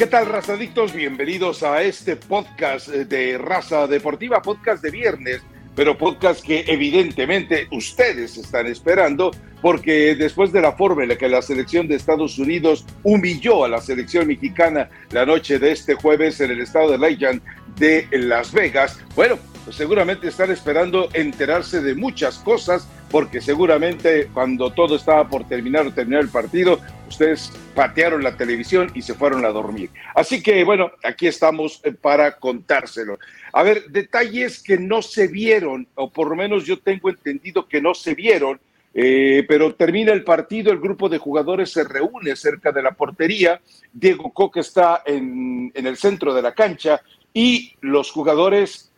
¿Qué tal, razadictos? Bienvenidos a este podcast de Raza Deportiva, podcast de viernes, pero podcast que evidentemente ustedes están esperando, porque después de la forma en la que la selección de Estados Unidos humilló a la selección mexicana la noche de este jueves en el estado de Lyon de Las Vegas, bueno, pues seguramente están esperando enterarse de muchas cosas porque seguramente cuando todo estaba por terminar o terminar el partido, ustedes patearon la televisión y se fueron a dormir. Así que bueno, aquí estamos eh, para contárselo. A ver, detalles que no se vieron, o por lo menos yo tengo entendido que no se vieron, eh, pero termina el partido, el grupo de jugadores se reúne cerca de la portería, Diego Coca está en, en el centro de la cancha y los jugadores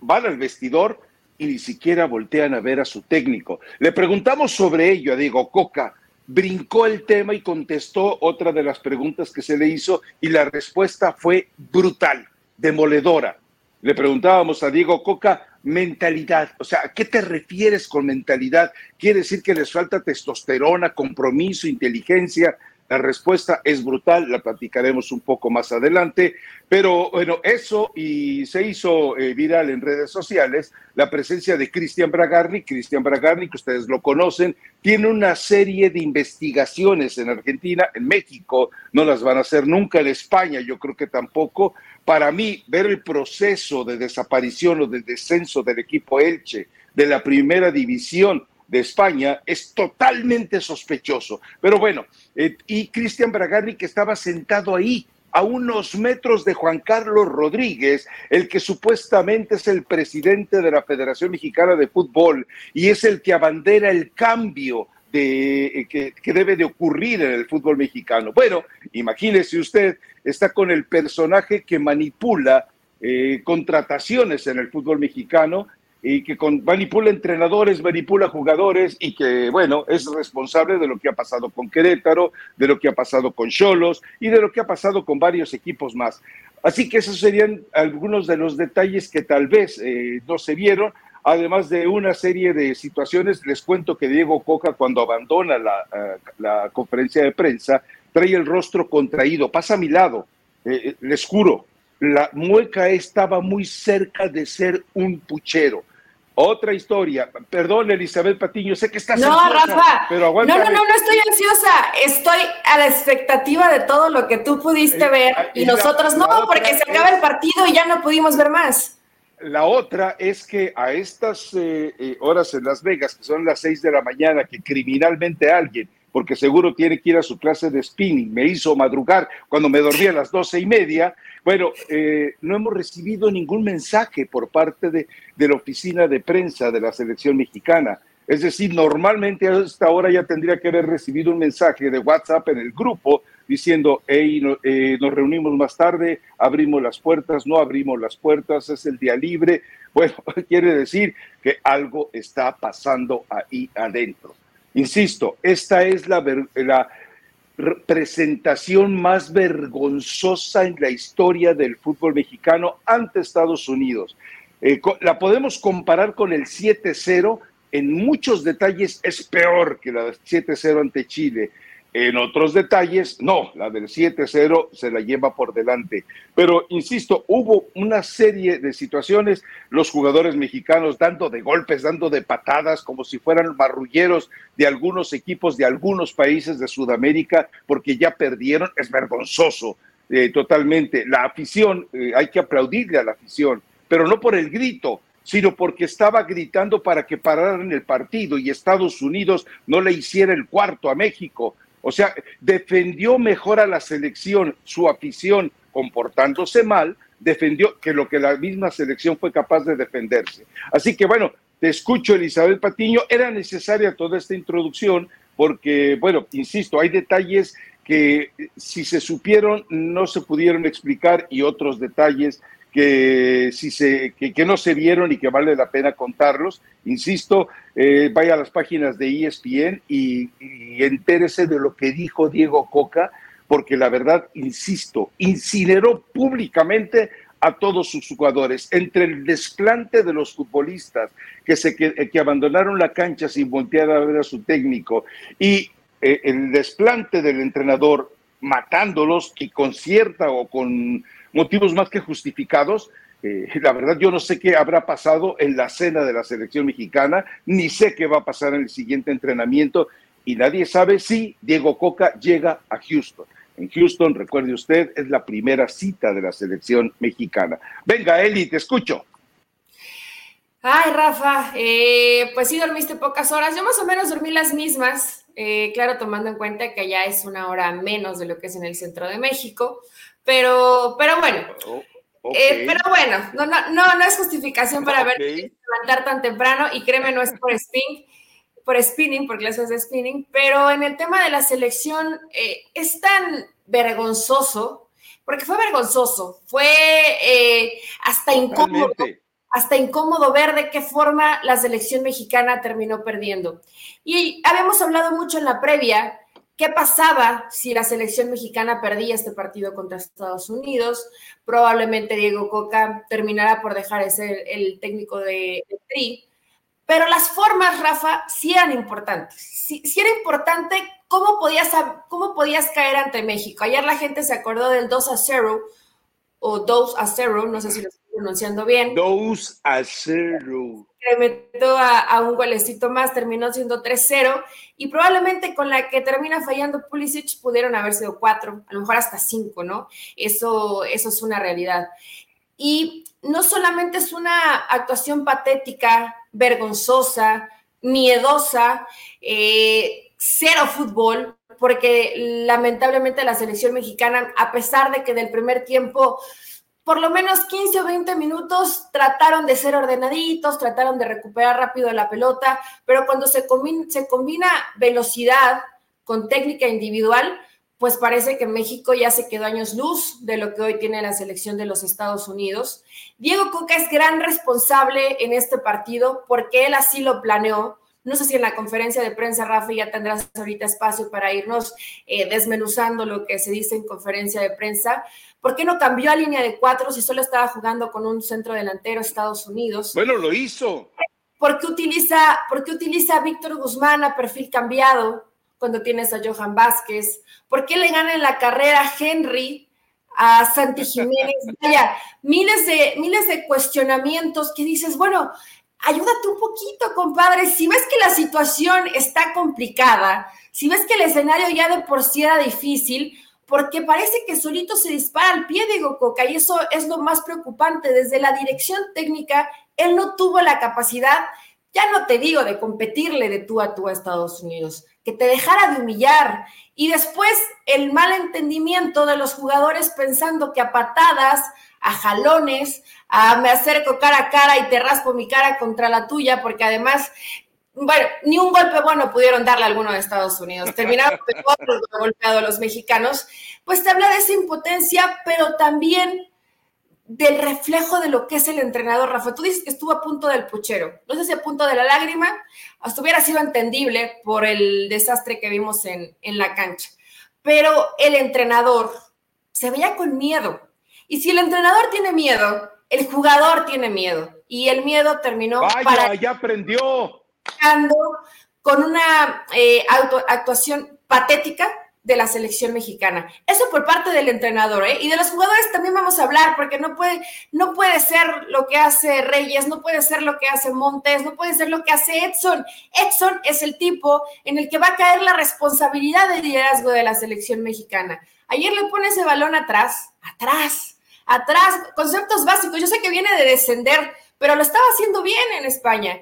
van al vestidor y ni siquiera voltean a ver a su técnico. Le preguntamos sobre ello a Diego Coca, brincó el tema y contestó otra de las preguntas que se le hizo y la respuesta fue brutal, demoledora. Le preguntábamos a Diego Coca, mentalidad, o sea, ¿a qué te refieres con mentalidad? ¿Quiere decir que les falta testosterona, compromiso, inteligencia? La respuesta es brutal, la platicaremos un poco más adelante, pero bueno, eso y se hizo eh, viral en redes sociales la presencia de Cristian Bragarni. Cristian Bragarni, que ustedes lo conocen, tiene una serie de investigaciones en Argentina, en México, no las van a hacer nunca, en España yo creo que tampoco. Para mí, ver el proceso de desaparición o de descenso del equipo Elche de la primera división de España es totalmente sospechoso. Pero bueno, eh, y Cristian Bragarni que estaba sentado ahí a unos metros de Juan Carlos Rodríguez, el que supuestamente es el presidente de la Federación Mexicana de Fútbol y es el que abandera el cambio de, eh, que, debe de ocurrir en el fútbol mexicano. Bueno, imagínese usted, está con el personaje que manipula eh, contrataciones en el fútbol mexicano y que con, manipula entrenadores, manipula jugadores y que, bueno, es responsable de lo que ha pasado con Querétaro, de lo que ha pasado con Cholos y de lo que ha pasado con varios equipos más. Así que esos serían algunos de los detalles que tal vez eh, no se vieron, además de una serie de situaciones. Les cuento que Diego Coca, cuando abandona la, eh, conferencia de prensa, trae el rostro contraído, pasa a mi lado, eh, les juro, la mueca estaba muy cerca de ser un puchero otra historia. Perdón, Elizabeth Patiño, sé que estás No, Rafa. Pero aguanta. No, no, no, no estoy ansiosa. Estoy a la expectativa de todo lo que tú pudiste eh, ver ah, y, nosotros no, porque se acaba el partido y ya no pudimos ver más. La otra es que a estas eh, eh, horas en Las Vegas, que son las seis de la mañana, que criminalmente alguien porque seguro tiene que ir a su clase de spinning. Me hizo madrugar cuando me dormí a las doce y media. Bueno, eh, no hemos recibido ningún mensaje por parte de, la oficina de prensa de la selección mexicana. Es decir, normalmente a esta hora ya tendría que haber recibido un mensaje de WhatsApp en el grupo diciendo, hey, eh, nos reunimos más tarde, abrimos las puertas, no abrimos las puertas, es el día libre. Bueno, quiere decir que algo está pasando ahí adentro. Insisto, esta es la, la presentación más vergonzosa en la historia del fútbol mexicano ante Estados Unidos. Eh, la podemos comparar con el 7-0, en muchos detalles es peor que la 7-0 ante Chile. En otros detalles, no, la del 7-0 se la lleva por delante. Pero, insisto, hubo una serie de situaciones, los jugadores mexicanos dando de golpes, dando de patadas, como si fueran marrulleros de algunos equipos de algunos países de Sudamérica, porque ya perdieron, es vergonzoso eh, totalmente. La afición, eh, hay que aplaudirle a la afición, pero no por el grito, sino porque estaba gritando para que pararan el partido y Estados Unidos no le hiciera el cuarto a México. O sea, defendió mejor a la selección, su afición comportándose mal, defendió que lo que la misma selección fue capaz de defenderse. Así que bueno, te escucho, Elizabeth Patiño. Era necesaria toda esta introducción porque, bueno, insisto, hay detalles que si se supieron no se pudieron explicar y otros detalles que, si se, que, no se vieron y que vale la pena contarlos. Insisto, eh, vaya a las páginas de ESPN y, entérese de lo que dijo Diego Coca, porque la verdad, insisto, incineró públicamente a todos sus jugadores. Entre el desplante de los futbolistas que, se, que, que abandonaron la cancha sin voltear a ver a su técnico y eh, el desplante del entrenador matándolos y con cierta o con motivos más que justificados. Eh, la verdad, yo no sé qué habrá pasado en la cena de la selección mexicana, ni sé qué va a pasar en el siguiente entrenamiento, y nadie sabe si Diego Coca llega a Houston. En Houston, recuerde usted, es la primera cita de la selección mexicana. Venga, Eli, te escucho. Ay, Rafa, eh, pues sí dormiste pocas horas. Yo más o menos dormí las mismas, eh, claro, tomando en cuenta que ya es una hora menos de lo que es en el centro de México, pero, pero bueno. Oh, eh, pero bueno, no, no, no, es justificación para ver levantar tan temprano y créeme, no es por spin, por spinning, por clases de spinning, pero en el tema de la selección es tan vergonzoso, porque fue vergonzoso, fue hasta incómodo hasta incómodo ver de qué forma la selección mexicana terminó perdiendo. Y habíamos hablado mucho en la previa qué pasaba si la selección mexicana perdía este partido contra Estados Unidos. Probablemente Diego Coca terminará por dejar de ser el técnico de, Tri. Pero las formas, Rafa, sí eran importantes. Sí, era importante cómo podías, cómo podías caer ante México. Ayer la gente se acordó del 2 a 0 o 2 a 0, no sé si lo pronunciando bien. 2 a 0. Metió a, a, un golecito más, terminó siendo 3-0 y probablemente con la que termina fallando Pulisic pudieron haber sido 4, a lo mejor hasta 5, ¿no? Eso, eso es una realidad. Y no solamente es una actuación patética, vergonzosa, miedosa, eh, cero fútbol, porque lamentablemente la selección mexicana, a pesar de que del primer tiempo por lo menos 15 o 20 minutos trataron de ser ordenaditos, trataron de recuperar rápido la pelota, pero cuando se combina, velocidad con técnica individual, pues parece que México ya se quedó años luz de lo que hoy tiene la selección de los Estados Unidos. Diego Coca es gran responsable en este partido porque él así lo planeó. No sé si en la conferencia de prensa, Rafa, ya tendrás ahorita espacio para irnos eh, desmenuzando lo que se dice en conferencia de prensa, ¿Por qué no cambió a línea de cuatro si solo estaba jugando con un centro delantero Estados Unidos? Bueno, lo hizo. ¿Por qué utiliza, por qué utiliza a Víctor Guzmán a perfil cambiado cuando tienes a Johan Vázquez? ¿Por qué le gana en la carrera Henry a Santi Jiménez? Vaya, miles de, miles de cuestionamientos que dices, bueno, ayúdate un poquito, compadre. Si ves que la situación está complicada, si ves que el escenario ya de por sí era difícil, porque parece que solito se dispara al pie de Coca y eso es lo más preocupante. Desde la dirección técnica, él no tuvo la capacidad, ya no te digo de competirle de tú a tú a Estados Unidos, que te dejara de humillar. Y después el mal entendimiento de los jugadores pensando que a patadas, a jalones, a me acerco cara a cara y te raspo mi cara contra la tuya, porque además bueno, ni un golpe bueno pudieron darle a alguno de Estados Unidos. Terminaron golpeado los mexicanos. Pues te habla de esa impotencia, pero también del reflejo de lo que es el entrenador, Rafa. Tú dices que estuvo a punto del puchero. No sé si a punto de la lágrima, hasta hubiera sido entendible por el desastre que vimos en, en la cancha. Pero el entrenador se veía con miedo. Y si el entrenador tiene miedo, el jugador tiene miedo. Y el miedo terminó. Vaya, para... ya aprendió con una eh, actuación patética de la selección mexicana. Eso por parte del entrenador, ¿eh? Y de los jugadores también vamos a hablar, porque no puede, no puede ser lo que hace Reyes, no puede ser lo que hace Montes, no puede ser lo que hace Edson. Edson es el tipo en el que va a caer la responsabilidad de liderazgo de la selección mexicana. Ayer le pone ese balón atrás, atrás, atrás, conceptos básicos. Yo sé que viene de descender, pero lo estaba haciendo bien en España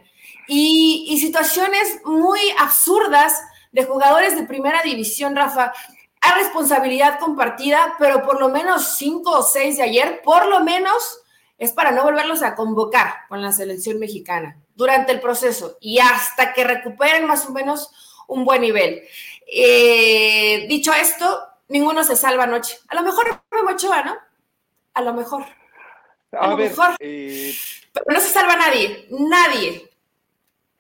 y, situaciones muy absurdas de jugadores de primera división, Rafa. Hay responsabilidad compartida, pero por lo menos cinco o seis de ayer, por lo menos, es para no volverlos a convocar con la selección mexicana durante el proceso y hasta que recuperen más o menos un buen nivel. Eh, dicho esto, ninguno se salva anoche. A lo mejor me Ochoa, ¿no? A lo mejor. A, lo mejor. Eh, pero no se salva nadie, nadie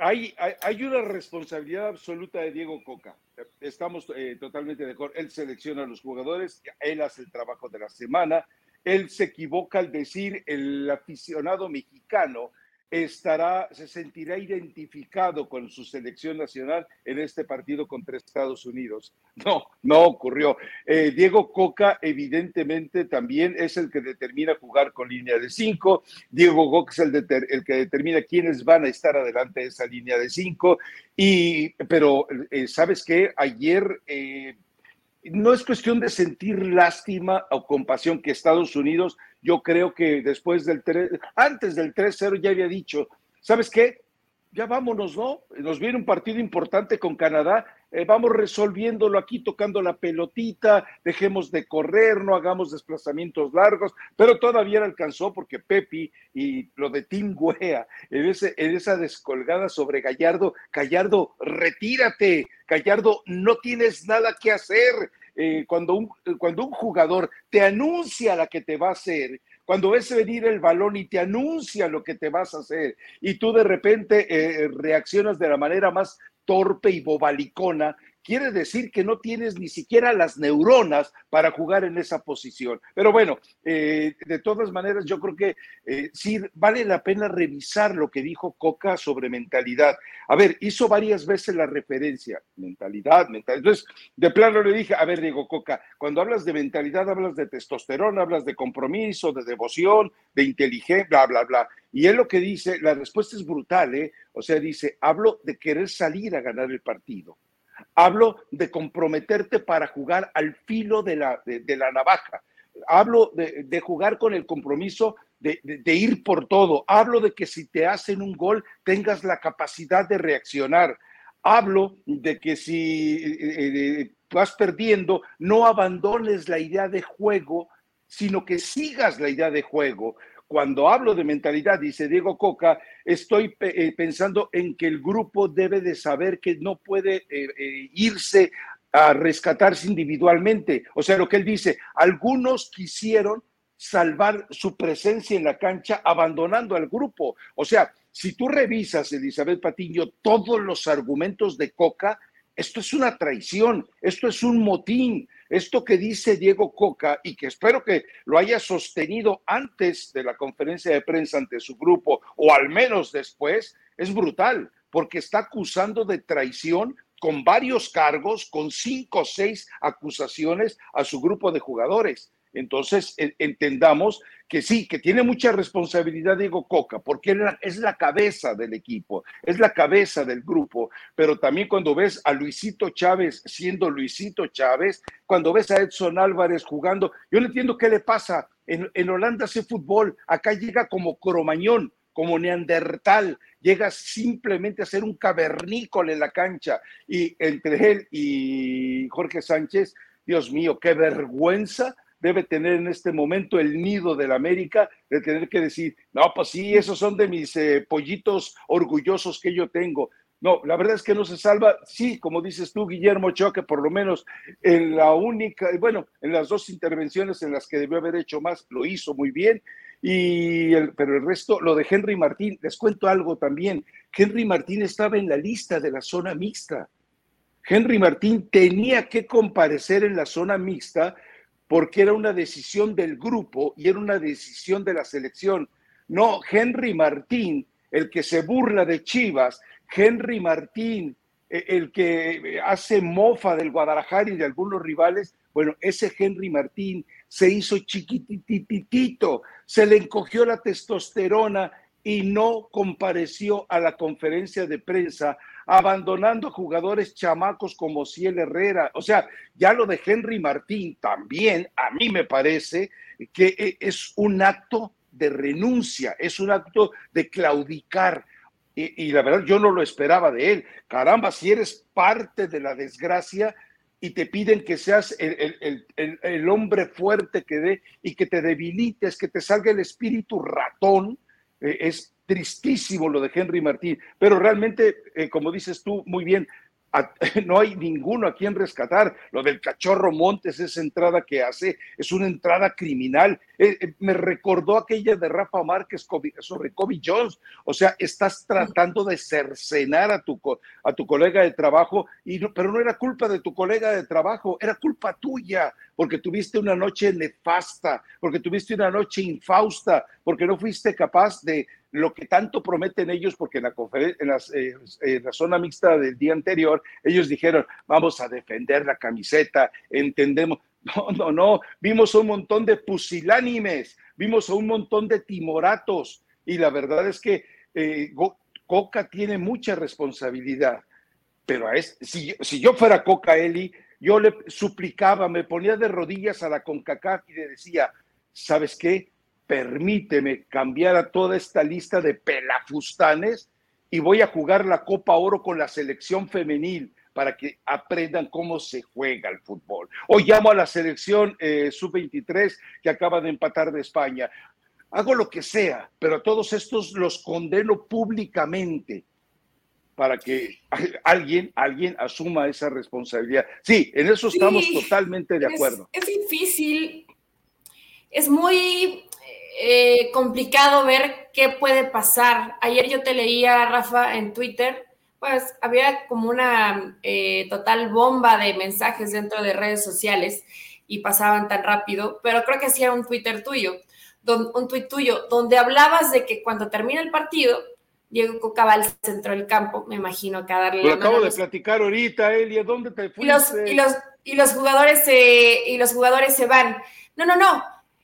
hay, hay, una responsabilidad absoluta de Diego Coca. Estamos eh, totalmente de acuerdo. Él selecciona a los jugadores, él hace el trabajo de la semana. Él se equivoca al decir el aficionado mexicano estará, se sentirá identificado con su selección nacional en este partido contra Estados Unidos. No, no ocurrió. Eh, Diego Coca, evidentemente, también es el que determina jugar con línea de cinco. Diego Coca es el, el que determina quiénes van a estar adelante de esa línea de cinco. Y, pero, eh, ¿sabes qué? Ayer. Eh, no es cuestión de sentir lástima o compasión que Estados Unidos, yo creo que después del 3, antes del 3-0 ya había dicho, ¿sabes qué? Ya vámonos, ¿no? Nos viene un partido importante con Canadá, eh, vamos resolviéndolo aquí, tocando la pelotita, dejemos de correr, no hagamos desplazamientos largos, pero todavía alcanzó porque Pepi y lo de Tim Guea, en, en esa descolgada sobre Gallardo, Gallardo, retírate, Gallardo, no tienes nada que hacer. Eh, cuando, un, cuando un jugador te anuncia la que te va a hacer, cuando ves venir el balón y te anuncia lo que te vas a hacer, y tú de repente eh, reaccionas de la manera más torpe y bobalicona, quiere decir que no tienes ni siquiera las neuronas para jugar en esa posición. Pero bueno, eh, de todas maneras, yo creo que eh, sí vale la pena revisar lo que dijo Coca sobre mentalidad. A ver, hizo varias veces la referencia, mentalidad, mentalidad. Entonces, de plano le dije, a ver, Diego Coca, cuando hablas de mentalidad, hablas de testosterona, hablas de compromiso, de devoción, de inteligencia, bla, bla, bla. Y él lo que dice, la respuesta es brutal, ¿eh? O sea, dice, hablo de querer salir a ganar el partido. Hablo de comprometerte para jugar al filo de la, de, la navaja. Hablo de, jugar con el compromiso de, ir por todo. Hablo de que si te hacen un gol tengas la capacidad de reaccionar. Hablo de que si eh, eh, vas perdiendo, no abandones la idea de juego, sino que sigas la idea de juego cuando hablo de mentalidad, dice Diego Coca, estoy eh, pensando en que el grupo debe de saber que no puede eh, eh, irse a rescatarse individualmente. O sea, lo que él dice, algunos quisieron salvar su presencia en la cancha abandonando al grupo. O sea, si tú revisas, Elizabeth Patiño, todos los argumentos de Coca, esto es una traición, esto es un motín, esto que dice Diego Coca y que espero que lo haya sostenido antes de la conferencia de prensa ante su grupo o al menos después, es brutal porque está acusando de traición con varios cargos, con cinco o seis acusaciones a su grupo de jugadores. Entonces, entendamos que sí, que tiene mucha responsabilidad Diego Coca, porque es la cabeza del equipo, es la cabeza del grupo, pero también cuando ves a Luisito Chávez siendo Luisito Chávez, cuando ves a Edson Álvarez jugando, yo no entiendo qué le pasa. En, en Holanda hace fútbol, acá llega como cromañón, como neandertal, llega simplemente a ser un cavernícola en la cancha. Y entre él y Jorge Sánchez, Dios mío, qué vergüenza debe tener en este momento el nido del América, de tener que decir, no, pues sí, esos son de mis eh, pollitos orgullosos que yo tengo. No, la verdad es que no se salva. Sí, como dices tú, Guillermo Choque, por lo menos en la única, bueno, en las dos intervenciones en las que debió haber hecho más, lo hizo muy bien. Y pero el resto, lo de Henry Martín, les cuento algo también. Henry Martín estaba en la lista de la zona mixta. Henry Martín tenía que comparecer en la zona mixta porque era una decisión del grupo y era una decisión de la selección. No, Henry Martín, el que se burla de Chivas, Henry Martín, e, el que hace mofa del Guadalajara y de algunos rivales, bueno, ese Henry Martín se hizo chiquitititito, se le encogió la testosterona y no compareció a la conferencia de prensa abandonando jugadores chamacos como Ciel Herrera. O sea, ya lo de Henry Martín también, a mí me parece que e, es un acto de renuncia, es un acto de claudicar. Y, la verdad, yo no lo esperaba de él. Caramba, si eres parte de la desgracia y te piden que seas el, hombre fuerte que dé y que te debilites, que te salga el espíritu ratón, eh, es tristísimo lo de Henry Martín, pero realmente, eh, como dices tú muy bien, no hay ninguno a quien rescatar. Lo del cachorro Montes, esa entrada que hace, es una entrada criminal. Eh, me recordó aquella de Rafa Márquez sobre Kobe Jones. O sea, estás tratando de cercenar a tu, a tu colega de trabajo, y pero no era culpa de tu colega de trabajo, era culpa tuya, porque tuviste una noche nefasta, porque tuviste una noche infausta, porque no fuiste capaz de, lo que tanto prometen ellos, porque en la, en, eh, en la zona mixta del día anterior, ellos dijeron, vamos a defender la camiseta, entendemos. No, no, no, vimos un montón de pusilánimes, vimos un montón de timoratos y la verdad es que eh, Coca tiene mucha responsabilidad, pero a si, si yo fuera Coca Eli, yo le suplicaba, me ponía de rodillas a la CONCACAF y le decía, ¿sabes qué? Permíteme cambiar a toda esta lista de pelafustanes y voy a jugar la Copa Oro con la selección femenil para que aprendan cómo se juega el fútbol. Hoy llamo a la selección eh, sub-23 que acaba de empatar de España. Hago lo que sea, pero a todos estos los condeno públicamente para que alguien, alguien asuma esa responsabilidad. Sí, en eso estamos totalmente de acuerdo. Es, difícil, es muy eh, complicado ver qué puede pasar. Ayer yo te leía, Rafa, en Twitter, pues había como una eh, total bomba de mensajes dentro de redes sociales y pasaban tan rápido, pero creo que hacía un Twitter tuyo, un tuit tuyo, donde hablabas de que cuando termina el partido, Diego Coca va al centro del campo, me imagino que a darle. Lo acabo de platicar ahorita, Elia, ¿dónde te fuiste? Y los, y los, y los jugadores se, y los jugadores se van. No, no, no.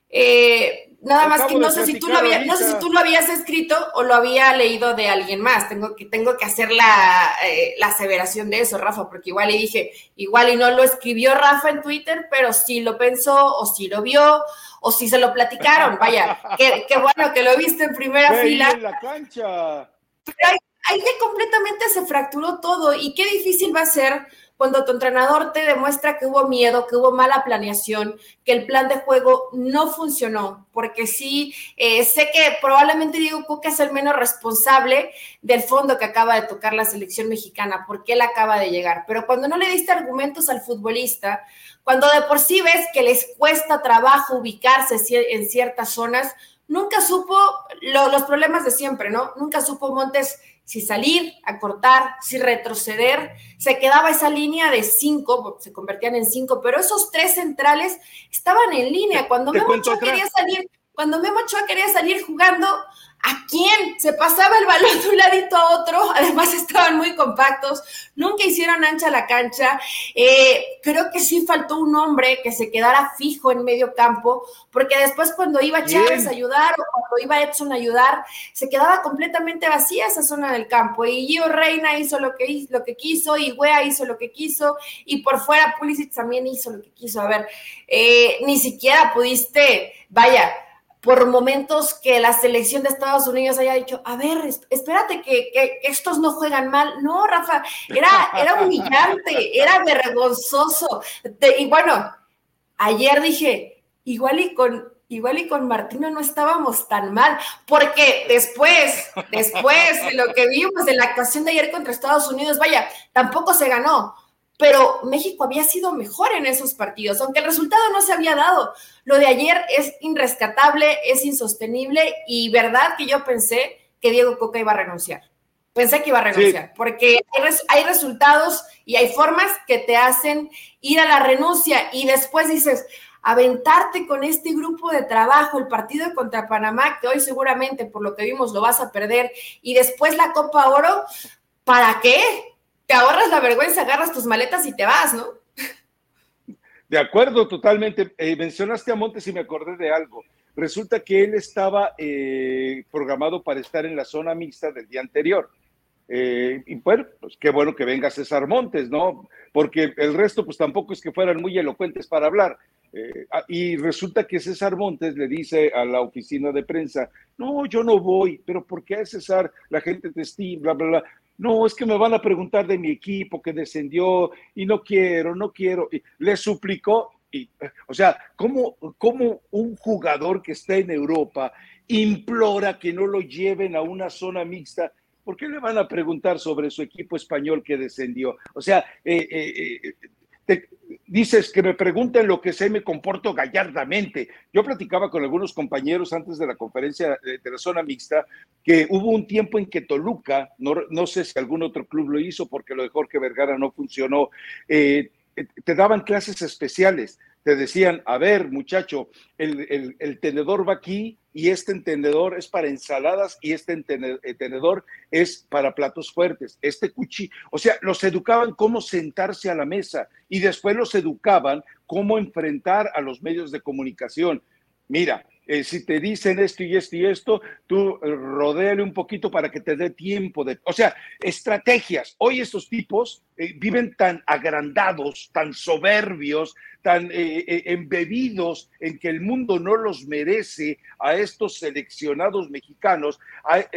Eh, nada más que no sé si tú lo habías, no sé si tú lo habías escrito o lo había leído de alguien más. Tengo que, tengo que hacer la, eh, la aseveración de eso, Rafa, porque igual le dije, igual y no lo escribió Rafa en Twitter, pero sí lo pensó, o sí lo vio, o sí se lo platicaron. Vaya, qué, bueno que lo viste en primera fila. En la cancha pero ahí, que completamente se fracturó todo y qué difícil va a ser cuando tu entrenador te demuestra que hubo miedo, que hubo mala planeación, que el plan de juego no funcionó, porque sí, eh, sé que probablemente Diego Coca es el menos responsable del fondo que acaba de tocar la selección mexicana, porque él acaba de llegar, pero cuando no le diste argumentos al futbolista, cuando de por sí ves que les cuesta trabajo ubicarse en ciertas zonas, nunca supo los problemas de siempre, ¿no? Nunca supo Montes si salir, a cortar, si retroceder. Se quedaba esa línea de cinco, se convertían en cinco, pero esos tres centrales estaban en línea. Cuando Memo Ochoa quería salir, cuando Memo Ochoa quería salir jugando, ¿A quién? Se pasaba el balón de un ladito a otro, además estaban muy compactos, nunca hicieron ancha la cancha. Eh, creo que sí faltó un hombre que se quedara fijo en medio campo, porque después cuando iba Chávez a ayudar o cuando iba Edson a ayudar, se quedaba completamente vacía esa zona del campo. Y Gio Reina hizo lo que, lo que quiso, y Wea hizo lo que quiso, y por fuera Pulisic también hizo lo que quiso. A ver, eh, ni siquiera pudiste, vaya, por momentos que la selección de Estados Unidos haya dicho, a ver, espérate que, estos no juegan mal. No, Rafa, era, era humillante, era vergonzoso. y bueno, ayer dije, igual y con igual y con Martino no estábamos tan mal, porque después, después de lo que vimos de la actuación de ayer contra Estados Unidos, vaya, tampoco se ganó, pero México había sido mejor en esos partidos, aunque el resultado no se había dado. Lo de ayer es irrescatable, es insostenible y verdad que yo pensé que Diego Coca iba a renunciar. Pensé que iba a renunciar, porque hay, resultados y hay formas que te hacen ir a la renuncia y después dices, aventarte con este grupo de trabajo, el partido contra Panamá, que hoy seguramente por lo que vimos lo vas a perder, y después la Copa Oro, ¿para qué? Te ahorras la vergüenza, agarras tus maletas y te vas, ¿no? De acuerdo, totalmente. Eh, mencionaste a Montes y me acordé de algo. Resulta que él estaba eh, programado para estar en la zona mixta del día anterior. Eh, y bueno, pues qué bueno que venga César Montes, ¿no? Porque el resto, pues tampoco es que fueran muy elocuentes para hablar. Ah, y resulta que César Montes le dice a la oficina de prensa, no, yo no voy, pero ¿por qué César? La gente te estima, bla, bla, bla. No, es que me van a preguntar de mi equipo que descendió y no quiero, no quiero. Y le suplicó, y, o sea, ¿cómo, ¿cómo un jugador que está en Europa implora que no lo lleven a una zona mixta? ¿Por qué le van a preguntar sobre su equipo español que descendió? O sea, eh, eh, eh dices que me pregunten lo que sé, me comporto gallardamente. Yo platicaba con algunos compañeros antes de la conferencia de, la zona mixta que hubo un tiempo en que Toluca, no, no, sé si algún otro club lo hizo porque lo de Jorge Vergara no funcionó, eh, te daban clases especiales. Te decían, a ver, muchacho, el, el, el tenedor va aquí y este entendedor es para ensaladas y este entendedor es para platos fuertes. Este cuchillo, o sea, los educaban cómo sentarse a la mesa y después los educaban cómo enfrentar a los medios de comunicación. Mira, eh, si te dicen esto y esto y esto, tú eh, rodéale un poquito para que te dé tiempo de, o sea, estrategias. Hoy estos tipos eh, viven tan agrandados, tan soberbios, tan embebidos en que el mundo no los merece a estos seleccionados mexicanos.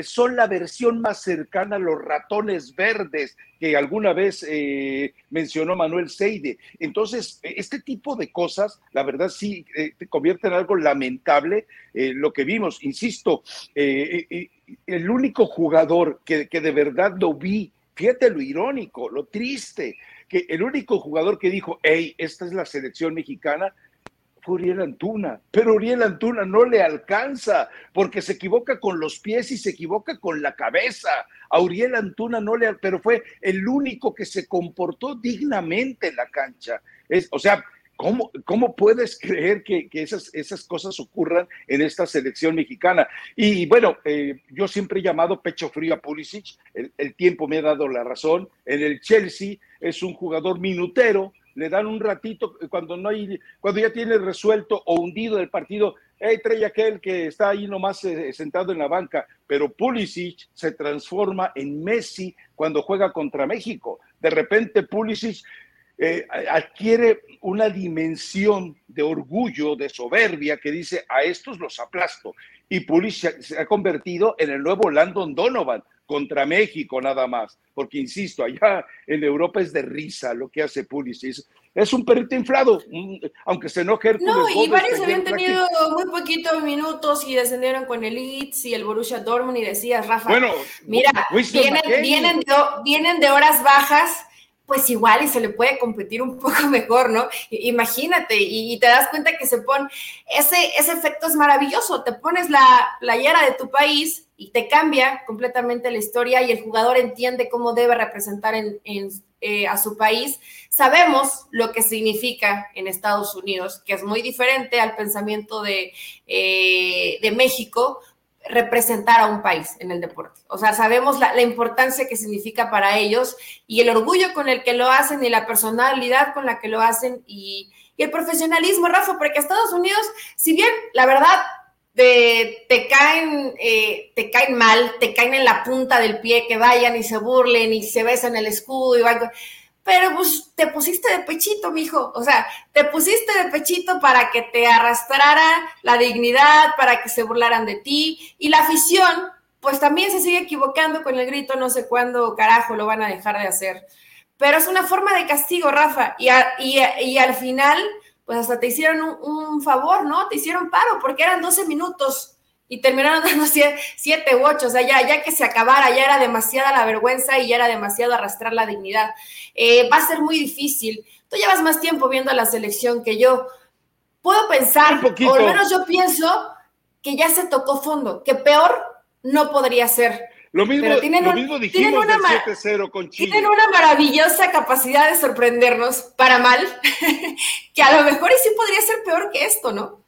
son la versión más cercana a los ratones verdes que alguna vez mencionó Manuel Seide. Entonces, este tipo de cosas, la verdad sí, te convierte en algo lamentable eh, lo que vimos. Insisto, eh, eh, el único jugador que, de verdad lo vi, fíjate lo irónico, lo triste, que el único jugador que dijo, hey, esta es la selección mexicana, fue Uriel Antuna, pero Uriel Antuna no le alcanza porque se equivoca con los pies y se equivoca con la cabeza. A Uriel Antuna no le, pero fue el único que se comportó dignamente en la cancha. Es, o sea, ¿Cómo, ¿Cómo, puedes creer que, esas, esas, cosas ocurran en esta selección mexicana? Y bueno, eh, yo siempre he llamado pecho frío a Pulisic, el, tiempo me ha dado la razón. En el Chelsea es un jugador minutero, le dan un ratito cuando no hay, cuando ya tiene resuelto o hundido el partido, hey, trae aquel que está ahí nomás eh, sentado en la banca, pero Pulisic se transforma en Messi cuando juega contra México. De repente Pulisic eh, adquiere una dimensión de orgullo, de soberbia, que dice, a estos los aplasto. Y Pulisic se ha convertido en el nuevo Landon Donovan contra México nada más, porque insisto, allá en Europa es de risa lo que hace Pulisic. Es un perrito inflado, aunque se enoje. No, y varios habían tenido muy poquitos minutos y descendieron con el Leeds y el Borussia Dortmund y decías, Rafa, bueno, mira, vienen, vienen, de, vienen de horas bajas pues igual y se le puede competir un poco mejor, ¿no? Imagínate, y, te das cuenta que se pone, ese, ese efecto es maravilloso, te pones la playera de tu país y te cambia completamente la historia y el jugador entiende cómo debe representar en, eh, a su país. Sabemos lo que significa en Estados Unidos, que es muy diferente al pensamiento de, eh, de México, representar a un país en el deporte. O sea, sabemos la, importancia que significa para ellos y el orgullo con el que lo hacen y la personalidad con la que lo hacen y, el profesionalismo, Rafa, porque Estados Unidos, si bien la verdad te, caen, eh, te caen mal, te caen en la punta del pie, que vayan y se burlen y se besan el escudo y van pero pues te pusiste de pechito, mijo. O sea, te pusiste de pechito para que te arrastrara la dignidad, para que se burlaran de ti. Y la afición, pues también se sigue equivocando con el grito, no sé cuándo carajo lo van a dejar de hacer. Pero es una forma de castigo, Rafa. Y, al final, pues hasta te hicieron un, un favor, ¿no? Te hicieron paro porque eran 12 minutos y terminaron dando siete, u ocho, o sea, ya, ya que se acabara, ya era demasiada la vergüenza y ya era demasiado arrastrar la dignidad. Eh, va a ser muy difícil. Tú llevas más tiempo viendo la selección que yo. Puedo pensar, o al menos yo pienso, que ya se tocó fondo, que peor no podría ser. Lo mismo, tienen lo mismo dijimos del 7-0 con Chile. Tienen una maravillosa capacidad de sorprendernos, para mal, que a lo mejor y sí podría ser peor que esto, ¿no?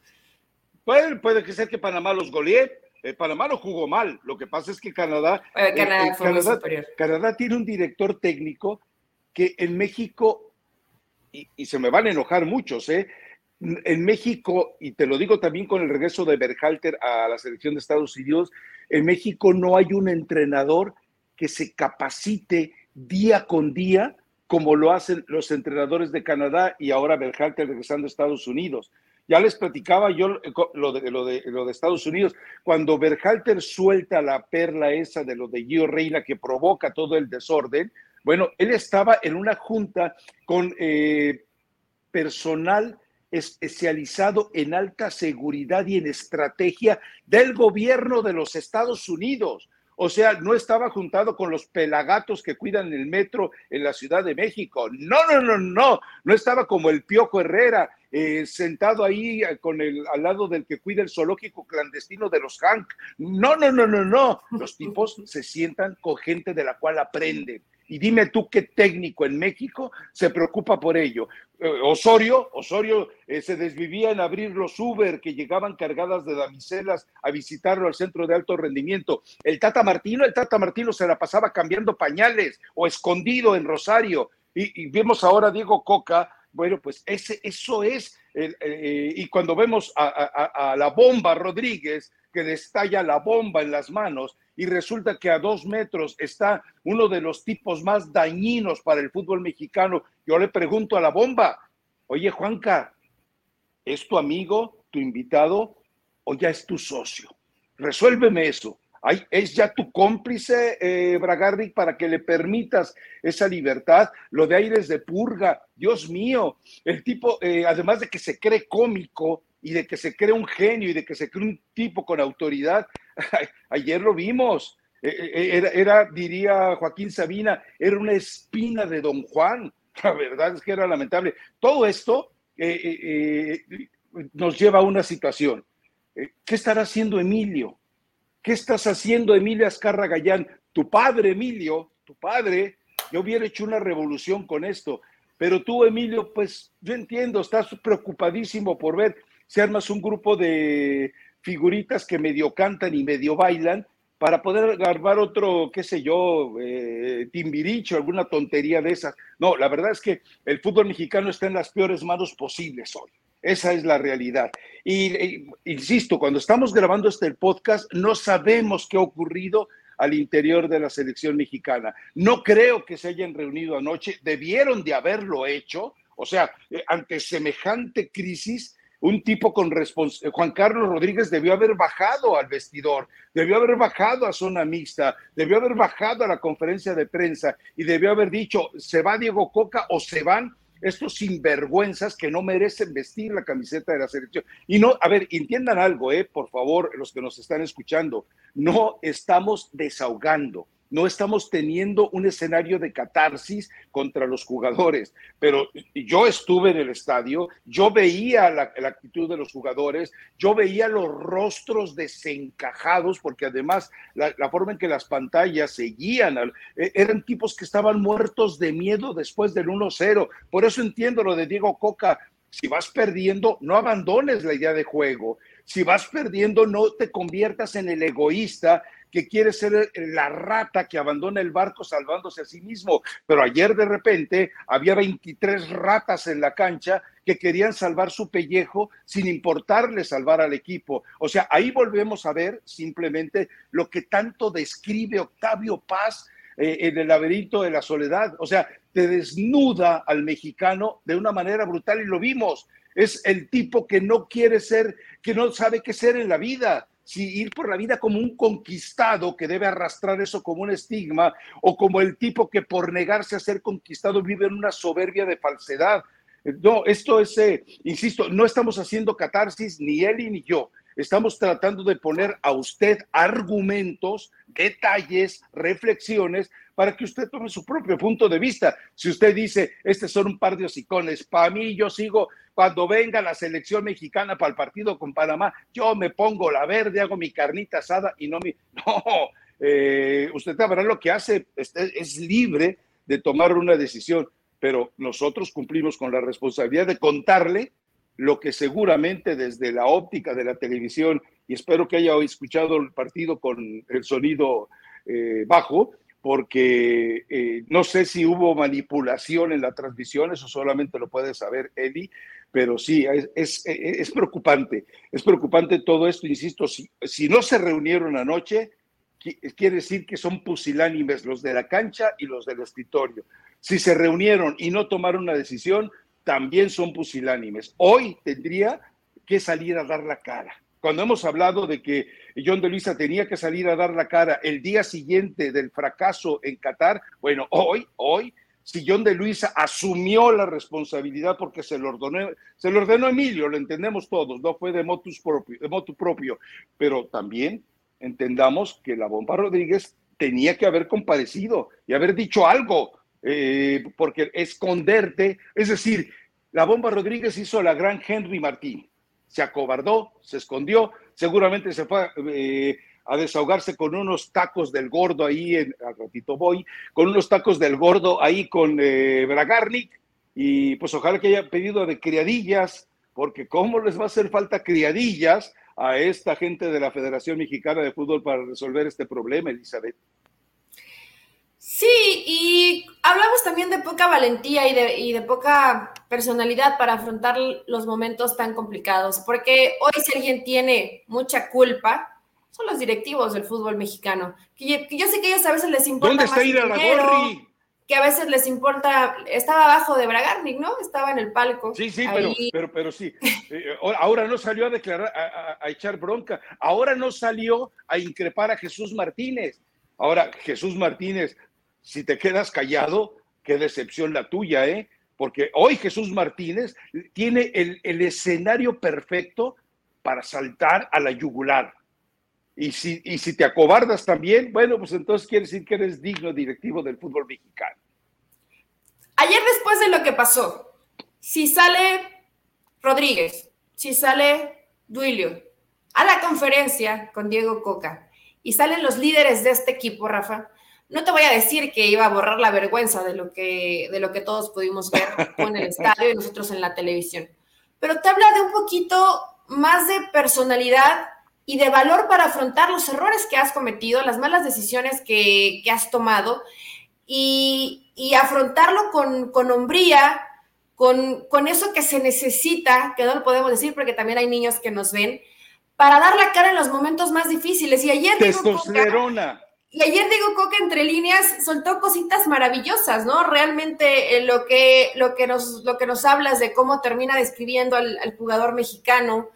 Puede, puede ser que Panamá los golee. Eh, Panamá lo jugó mal. Lo que pasa es que Canadá, eh, eh, Canadá, tiene un director técnico que en México, y, se me van a enojar muchos, ¿eh? En México, y te lo digo también con el regreso de Berhalter a la selección de Estados Unidos, en México no hay un entrenador que se capacite día con día como lo hacen los entrenadores de Canadá y ahora Berhalter regresando a Estados Unidos. Ya les platicaba yo eh, lo de, lo de, lo de Estados Unidos, cuando Berhalter suelta la perla esa de lo de Gio Reina que provoca todo el desorden, bueno, él estaba en una junta con eh, personal especializado en alta seguridad y en estrategia del gobierno de los Estados Unidos. O sea, no estaba juntado con los pelagatos que cuidan el metro en la Ciudad de México. No, no, no, no. No estaba como el Piojo Herrera, eh, sentado ahí eh, con el, al lado del que cuida el zoológico clandestino de los Hank. No, no, no, no, no. Los tipos se sientan con gente de la cual aprenden. Y dime tú qué técnico en México se preocupa por ello. Eh, Osorio, Osorio eh, se desvivía en abrir los Uber que llegaban cargadas de damiselas a visitarlo al centro de alto rendimiento. El Tata Martino, el Tata Martino se la pasaba cambiando pañales o escondido en Rosario. Y, vemos ahora a Diego Coca, bueno, pues ese, eso es, eh, y cuando vemos a, a la bomba Rodríguez, que destalla la bomba en las manos y resulta que a dos metros está uno de los tipos más dañinos para el fútbol mexicano. Yo le pregunto a la bomba, oye Juanca, ¿es tu amigo, tu invitado o ya es tu socio? Resuélveme eso. ¿Es ya tu cómplice, eh, para que le permitas esa libertad? Lo de aires de purga, Dios mío, el tipo, eh, además de que se cree cómico, y de que se cree un genio y de que se cree un tipo con autoridad. Ayer lo vimos. E, e, e, era, diría Joaquín Sabina, era una espina de Don Juan. La verdad es que era lamentable. Todo esto eh, eh, eh, nos lleva a una situación. ¿Qué estará haciendo Emilio? ¿Qué estás haciendo, Emilio Azcarra Gallán? Tu padre, Emilio, tu padre, yo hubiera hecho una revolución con esto. Pero tú, Emilio, pues yo entiendo, estás preocupadísimo por ver si armas un grupo de figuritas que medio cantan y medio bailan para poder grabar otro, qué sé yo, eh, timbiricho, alguna tontería de esas. No, la verdad es que el fútbol mexicano está en las peores manos posibles hoy. Esa es la realidad. Y, insisto, cuando estamos grabando este podcast, no sabemos qué ha ocurrido al interior de la selección mexicana. No creo que se hayan reunido anoche, debieron de haberlo hecho. O sea, eh, ante semejante crisis, un tipo con responsabilidad. Juan Carlos Rodríguez debió haber bajado al vestidor, debió haber bajado a zona mixta, debió haber bajado a la conferencia de prensa y debió haber dicho, se va Diego Coca o se van estos sinvergüenzas que no merecen vestir la camiseta de la selección. Y no, a ver, entiendan algo, eh, por favor, los que nos están escuchando, no estamos desahogando no estamos teniendo un escenario de catarsis contra los jugadores, pero yo estuve en el estadio, yo veía la, actitud de los jugadores, yo veía los rostros desencajados, porque además la, forma en que las pantallas seguían, eh, eran tipos que estaban muertos de miedo después del 1-0. Por eso entiendo lo de Diego Coca, si vas perdiendo, no abandones la idea de juego. Si vas perdiendo, no te conviertas en el egoísta que quiere ser la rata que abandona el barco salvándose a sí mismo. Pero ayer de repente había 23 ratas en la cancha que querían salvar su pellejo sin importarle salvar al equipo. O sea, ahí volvemos a ver simplemente lo que tanto describe Octavio Paz eh, en el laberinto de la soledad. O sea, te desnuda al mexicano de una manera brutal y lo vimos. Es el tipo que no quiere ser, que no sabe qué ser en la vida si ir por la vida como un conquistado que debe arrastrar eso como un estigma, o como el tipo que por negarse a ser conquistado vive en una soberbia de falsedad. No, esto es, eh, insisto, no estamos haciendo catarsis, ni él ni yo. Estamos tratando de poner a usted argumentos, detalles, reflexiones para que usted tome su propio punto de vista. Si usted dice, este son un par de hocicones, para mí yo sigo, cuando venga la selección mexicana para el partido con Panamá, yo me pongo la verde, hago mi carnita asada y no mi... No, eh, usted sabrá lo que hace, es libre de tomar una decisión, pero nosotros cumplimos con la responsabilidad de contarle lo que seguramente desde la óptica de la televisión, y espero que haya escuchado el partido con el sonido eh, bajo, porque eh, no sé si hubo manipulación en la transmisión, eso solamente lo puede saber Eddie, pero sí, es, es, preocupante, es preocupante todo esto, insisto, si, si no se reunieron anoche, quiere decir que son pusilánimes los de la cancha y los del escritorio. Si se reunieron y no tomaron una decisión, también son pusilánimes. Hoy tendría que salir a dar la cara cuando hemos hablado de que John de Luisa tenía que salir a dar la cara el día siguiente del fracaso en Qatar, bueno, hoy, hoy, si John de Luisa asumió la responsabilidad porque se lo ordenó, se lo ordenó Emilio, lo entendemos todos, no fue de motus propio, de motu propio, pero también entendamos que la bomba Rodríguez tenía que haber comparecido y haber dicho algo, eh, porque esconderte, es decir, la bomba Rodríguez hizo la gran Henry Martín. Se acobardó, se escondió, seguramente se fue eh, a desahogarse con unos tacos del gordo ahí, en, al ratito voy, con unos tacos del gordo ahí con eh, Bragarnik, y pues ojalá que haya pedido de criadillas, porque cómo les va a hacer falta criadillas a esta gente de la Federación Mexicana de Fútbol para resolver este problema, Elizabeth. Sí, y hablamos también de poca valentía y de, y de, poca personalidad para afrontar los momentos tan complicados, porque hoy si alguien tiene mucha culpa, son los directivos del fútbol mexicano, que, yo sé que a ellos a veces les importa ¿Dónde está más que a veces les importa, estaba abajo de Bragarnik, ¿no? Estaba en el palco. Sí, sí, pero, pero, pero, sí. Eh, ahora no salió a declarar, a, echar bronca. Ahora no salió a increpar a Jesús Martínez. Ahora, Jesús Martínez, si te quedas callado, qué decepción la tuya, ¿eh? Porque hoy Jesús Martínez tiene el, el escenario perfecto para saltar a la yugular. Y si, y si te acobardas también, bueno, pues entonces quiere decir que eres digno directivo del fútbol mexicano. Ayer después de lo que pasó, si sale Rodríguez, si sale Duilio a la conferencia con Diego Coca y salen los líderes de este equipo, Rafa, no te voy a decir que iba a borrar la vergüenza de lo que, de lo que todos pudimos ver en el estadio y nosotros en la televisión, pero te habla de un poquito más de personalidad y de valor para afrontar los errores que has cometido, las malas decisiones que, has tomado y, afrontarlo con, con hombría, con, con, eso que se necesita, que no lo podemos decir porque también hay niños que nos ven, para dar la cara en los momentos más difíciles. Y ayer Testosterona. Y ayer digo Coca entre líneas soltó cositas maravillosas, ¿no? Realmente eh, lo, que, lo, que nos, lo que nos hablas de cómo termina describiendo al, al jugador mexicano,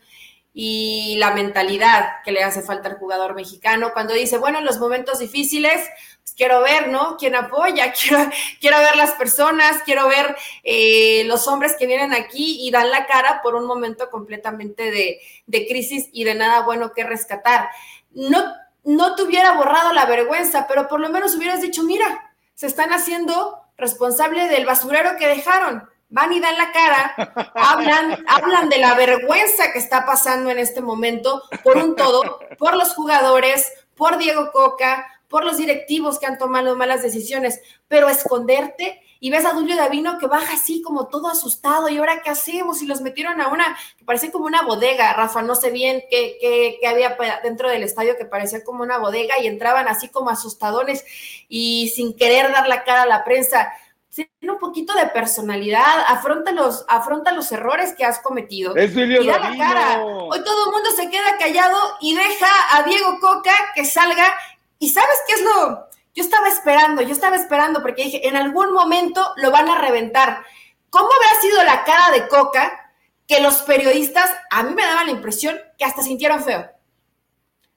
y la mentalidad que le hace falta al jugador mexicano cuando dice, bueno, en los momentos difíciles, pues quiero ver, ¿no? ¿Quién apoya? Quiero, quiero ver las personas, quiero ver eh, los hombres que vienen aquí y dan la cara por un momento completamente de, de crisis y de nada bueno que rescatar. No, no te hubiera borrado la vergüenza, pero por lo menos hubieras dicho, mira, se están haciendo responsable del basurero que dejaron van y dan la cara, hablan, hablan de la vergüenza que está pasando en este momento por un todo, por los jugadores, por Diego Coca, por los directivos que han tomado malas decisiones, pero esconderte y ves a Dulio Davino que baja así como todo asustado y ahora qué hacemos y los metieron a una que parece como una bodega, Rafa, no sé bien qué, qué, qué había dentro del estadio que parecía como una bodega y entraban así como asustadones y sin querer dar la cara a la prensa tiene un poquito de personalidad, afronta los, afronta los errores que has cometido. Es y da la cara. Hoy todo el mundo se queda callado y deja a Diego Coca que salga. ¿Y sabes qué es lo? Yo estaba esperando, yo estaba esperando porque dije, en algún momento lo van a reventar. ¿Cómo habrá sido la cara de Coca que los periodistas, a mí me daba la impresión que hasta sintieron feo?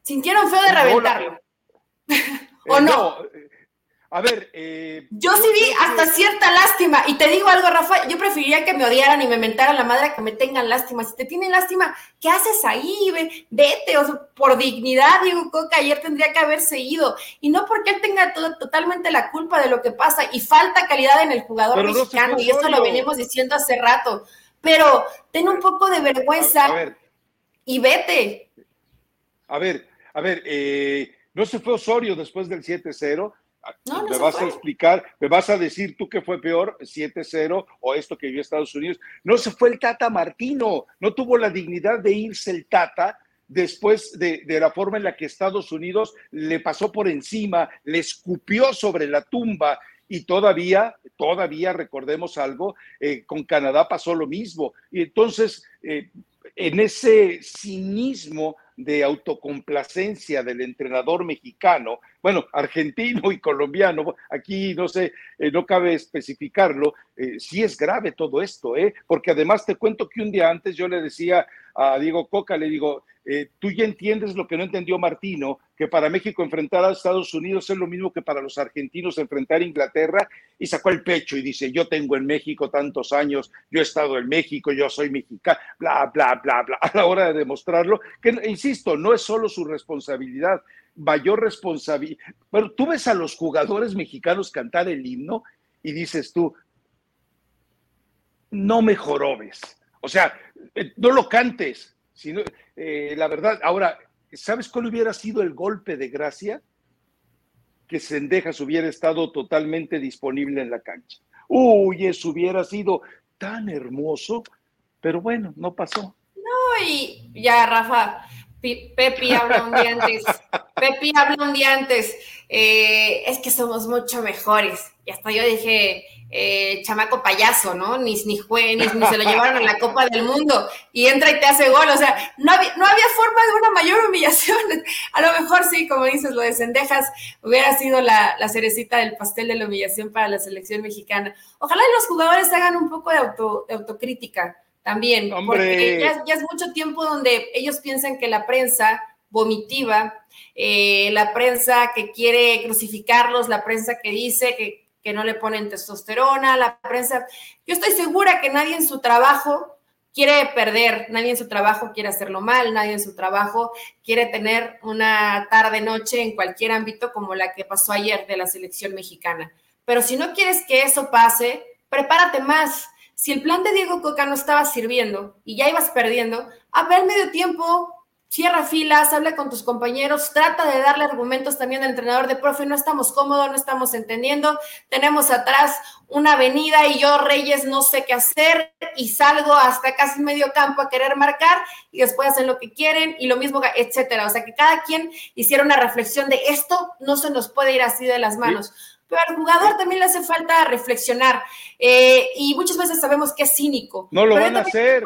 Sintieron feo de reventarlo. ¿O no? Eh, a ver, eh, yo sí vi hasta cierta lástima. Y te digo algo, Rafa, yo preferiría que me odiaran y me mentaran la madre que me tengan lástima. Si te tienen lástima, ¿qué haces ahí? Vete, o por dignidad, digo, Coca, ayer tendría que haberse ido. Y no porque él tenga totalmente la culpa de lo que pasa y falta calidad en el jugador mexicano, y eso lo venimos diciendo hace rato. Pero ten un poco de vergüenza y vete. A ver, a ver, eh, no se fue Osorio después del 7-0 me vas a explicar, me vas a decir tú que fue peor, 7-0 o esto que vio Estados Unidos. No se fue el Tata Martino, no tuvo la dignidad de irse el Tata después de, la forma en la que Estados Unidos le pasó por encima, le escupió sobre la tumba y todavía, todavía recordemos algo, eh, con Canadá pasó lo mismo. Y entonces, eh, en ese cinismo de autocomplacencia del entrenador mexicano, bueno, argentino y colombiano, aquí no sé, eh, no cabe especificarlo, eh, sí es grave todo esto, ¿eh? porque además te cuento que un día antes yo le decía a Diego Coca, le digo, eh, tú ya entiendes lo que no entendió Martino, que para México enfrentar a Estados Unidos es lo mismo que para los argentinos enfrentar a Inglaterra, y sacó el pecho y dice, yo tengo en México tantos años, yo he estado en México, yo soy mexicano, bla, bla, bla, bla, a la hora de demostrarlo, que, insisto, no es solo su responsabilidad, mayor responsabilidad, pero tú ves a los jugadores mexicanos cantar el himno y dices tú, no mejorobes, o sea, eh, no lo cantes, sino, eh, la verdad, ahora, ¿sabes cuál hubiera sido el golpe de gracia? Que Sendejas hubiera estado totalmente disponible en la cancha. Uy, eso hubiera sido tan hermoso, pero bueno, no pasó. No, y ya, Rafa, Pepi habla un día antes. Pepi habla un día antes. Eh, es que somos mucho mejores. Y hasta yo dije, eh, chamaco payaso, ¿no? Ni, ni, fue, ni, se lo llevaron a la Copa del Mundo. Y entra y te hace gol. O sea, no había, no había forma de una mayor humillación. A lo mejor sí, como dices, lo de Cendejas hubiera sido la, la cerecita del pastel de la humillación para la selección mexicana. Ojalá los jugadores hagan un poco de, auto, de autocrítica también, porque ya, es mucho tiempo donde ellos piensan que la prensa vomitiva, eh, la prensa que quiere crucificarlos, la prensa que dice que, que no le ponen testosterona, la prensa... Yo estoy segura que nadie en su trabajo quiere perder, nadie en su trabajo quiere hacerlo mal, nadie en su trabajo quiere tener una tarde, noche en cualquier ámbito como la que pasó ayer de la selección mexicana. Pero si no quieres que eso pase, prepárate más si el plan de Diego Coca no estaba sirviendo y ya ibas perdiendo, a ver medio tiempo, cierra filas, habla con tus compañeros, trata de darle argumentos también al entrenador de profe, no estamos cómodos, no estamos entendiendo, tenemos atrás una avenida y yo, Reyes, no sé qué hacer y salgo hasta casi medio campo a querer marcar y después hacen lo que quieren y lo mismo, etcétera. O sea, que cada quien hiciera una reflexión de esto no se nos puede ir así de las manos pero al jugador también le hace falta reflexionar. Eh, y muchas veces sabemos que es cínico. No lo van a hacer.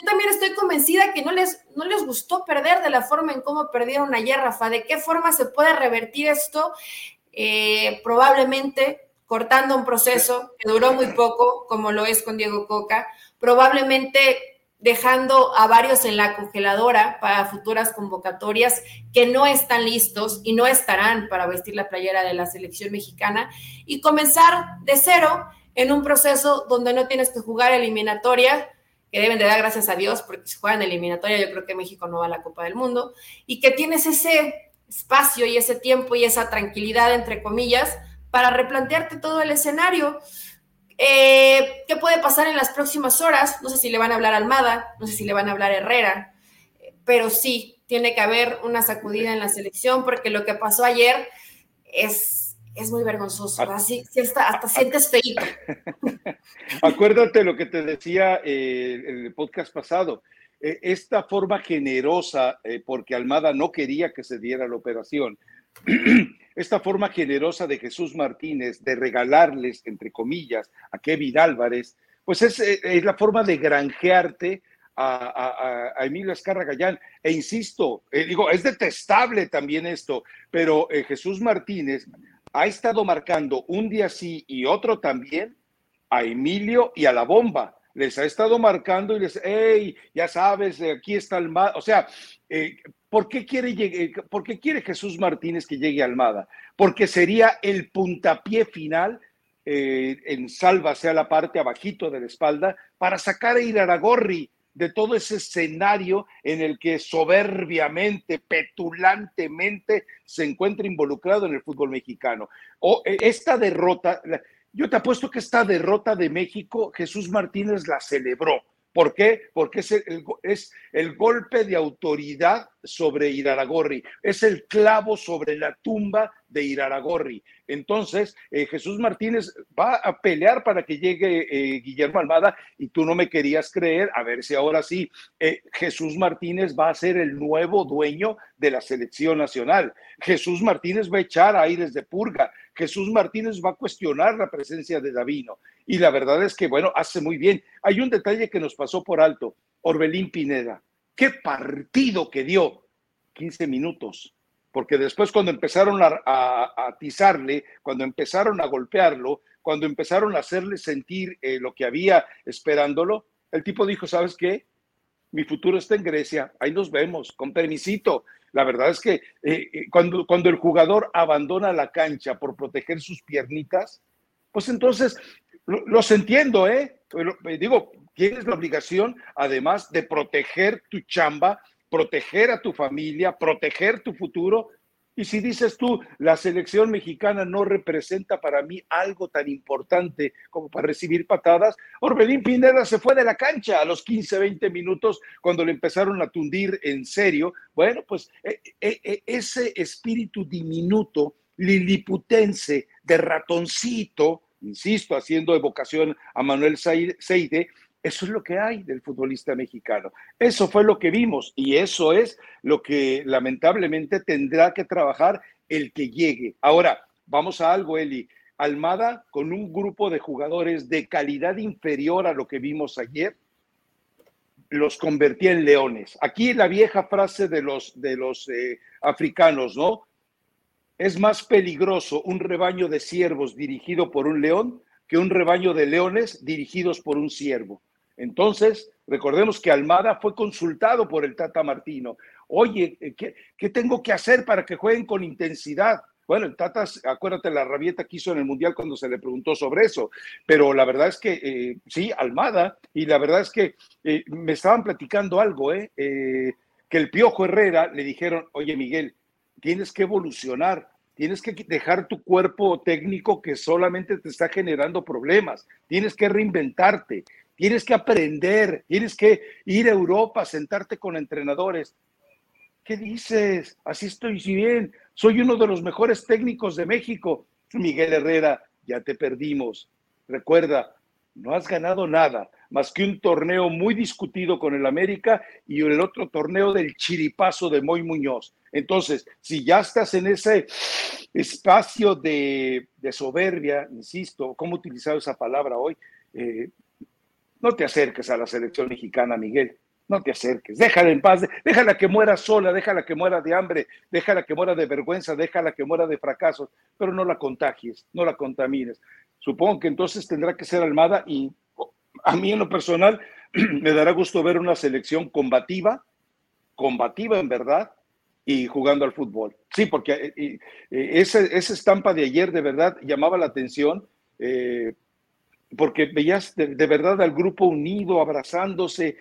Yo también estoy convencida que no les, no les gustó perder de la forma en cómo perdieron ayer, Rafa. ¿De qué forma se puede revertir esto? Eh, probablemente cortando un proceso que duró muy poco, como lo es con Diego Coca, probablemente dejando a varios en la congeladora para futuras convocatorias que no están listos y no estarán para vestir la playera de la selección mexicana y comenzar de cero en un proceso donde no tienes que jugar eliminatoria, que deben de dar gracias a Dios, porque si juegan eliminatoria yo creo que México no va a la Copa del Mundo, y que tienes ese espacio y ese tiempo y esa tranquilidad, entre comillas, para replantearte todo el escenario. Eh, ¿Qué puede pasar en las próximas horas? No sé si le van a hablar Almada, no sé si le van a hablar Herrera, pero sí, tiene que haber una sacudida en la selección porque lo que pasó ayer es, es muy vergonzoso. Así, hasta, hasta sientes feito. Acuérdate lo que te decía eh, en el podcast pasado. Eh, esta forma generosa, porque Almada no quería que se diera la operación, esta forma generosa de Jesús Martínez de regalarles, entre comillas, a Kevin Álvarez, pues es, eh, la forma de granjearte a, Emilio Escarra Gallán. E insisto, eh, digo, es detestable también esto, pero eh, Jesús Martínez ha estado marcando un día sí y otro también a Emilio y a la bomba. Les ha estado marcando y les, hey, ya sabes, aquí está el mar. O sea, ¿Por qué, quiere, ¿Por qué quiere Jesús Martínez que llegue a Almada? Porque sería el puntapié final eh, en salva, sea la parte abajito de la espalda, para sacar a Iraragorri de todo ese escenario en el que soberbiamente, petulantemente se encuentra involucrado en el fútbol mexicano. O eh, esta derrota, yo te apuesto que esta derrota de México, Jesús Martínez la celebró ¿Por qué? Porque es el, es el golpe de autoridad sobre Iraragorri, es el clavo sobre la tumba de Iraragorri. Entonces, eh, Jesús Martínez va a pelear para que llegue eh, Guillermo Almada y tú no me querías creer, a ver si ahora sí, eh, Jesús Martínez va a ser el nuevo dueño de la selección nacional. Jesús Martínez va a echar aires de purga. Jesús Martínez va a cuestionar la presencia de Davino. Y la verdad es que, bueno, hace muy bien. Hay un detalle que nos pasó por alto. Orbelín Pineda. ¿Qué partido que dio? 15 minutos porque después cuando empezaron a, atizarle, cuando empezaron a golpearlo, cuando empezaron a hacerle sentir eh, lo que había esperándolo, el tipo dijo, ¿sabes qué? Mi futuro está en Grecia, ahí nos vemos, con permisito. La verdad es que eh, eh, cuando, cuando el jugador abandona la cancha por proteger sus piernitas, pues entonces los entiendo, ¿eh? digo, tienes la obligación, además de proteger tu chamba, proteger a tu familia, proteger tu futuro. Y si dices tú, la selección mexicana no representa para mí algo tan importante como para recibir patadas, Orbelín Pineda se fue de la cancha a los 15, 20 minutos cuando le empezaron a tundir en serio. Bueno, pues eh, eh, eh, ese espíritu diminuto, liliputense, de ratoncito, insisto, haciendo evocación a Manuel Seide, eso es lo que hay del futbolista mexicano. Eso fue lo que vimos y eso es lo que lamentablemente tendrá que trabajar el que llegue. Ahora, vamos a algo, Eli. Almada, con un grupo de jugadores de calidad inferior a lo que vimos ayer, los convertía en leones. Aquí la vieja frase de los, de los eh, africanos, ¿no? Es más peligroso un rebaño de ciervos dirigido por un león que un rebaño de leones dirigidos por un ciervo. Entonces, recordemos que Almada fue consultado por el Tata Martino. Oye, eh, ¿qué, tengo que hacer para que jueguen con intensidad? Bueno, el Tata, acuérdate la rabieta que hizo en el Mundial cuando se le preguntó sobre eso, pero la verdad es que eh, sí, Almada, y la verdad es que eh, me estaban platicando algo, eh, que el Piojo Herrera le dijeron, oye Miguel, tienes que evolucionar, tienes que dejar tu cuerpo técnico que solamente te está generando problemas, tienes que reinventarte, tienes que aprender, tienes que ir a Europa, sentarte con entrenadores. ¿Qué dices? Así estoy bien, soy uno de los mejores técnicos de México. Miguel Herrera, ya te perdimos. Recuerda, no has ganado nada más que un torneo muy discutido con el América y el otro torneo del chiripazo de Moy Muñoz. Entonces, si ya estás en ese espacio de, soberbia, insisto, ¿cómo he utilizado esa palabra hoy? Eh, no te acerques a la selección mexicana, Miguel. No te acerques. Déjala en paz. Déjala que muera sola, déjala que muera de hambre, déjala que muera de vergüenza, déjala que muera de fracasos, pero no la contagies, no la contamines. Supongo que entonces tendrá que ser Almada y a mí en lo personal me dará gusto ver una selección combativa, combativa en verdad, y jugando al fútbol. Sí, porque eh, eh, esa, estampa de ayer de verdad llamaba la atención. Eh, porque veías de, verdad al grupo unido, abrazándose,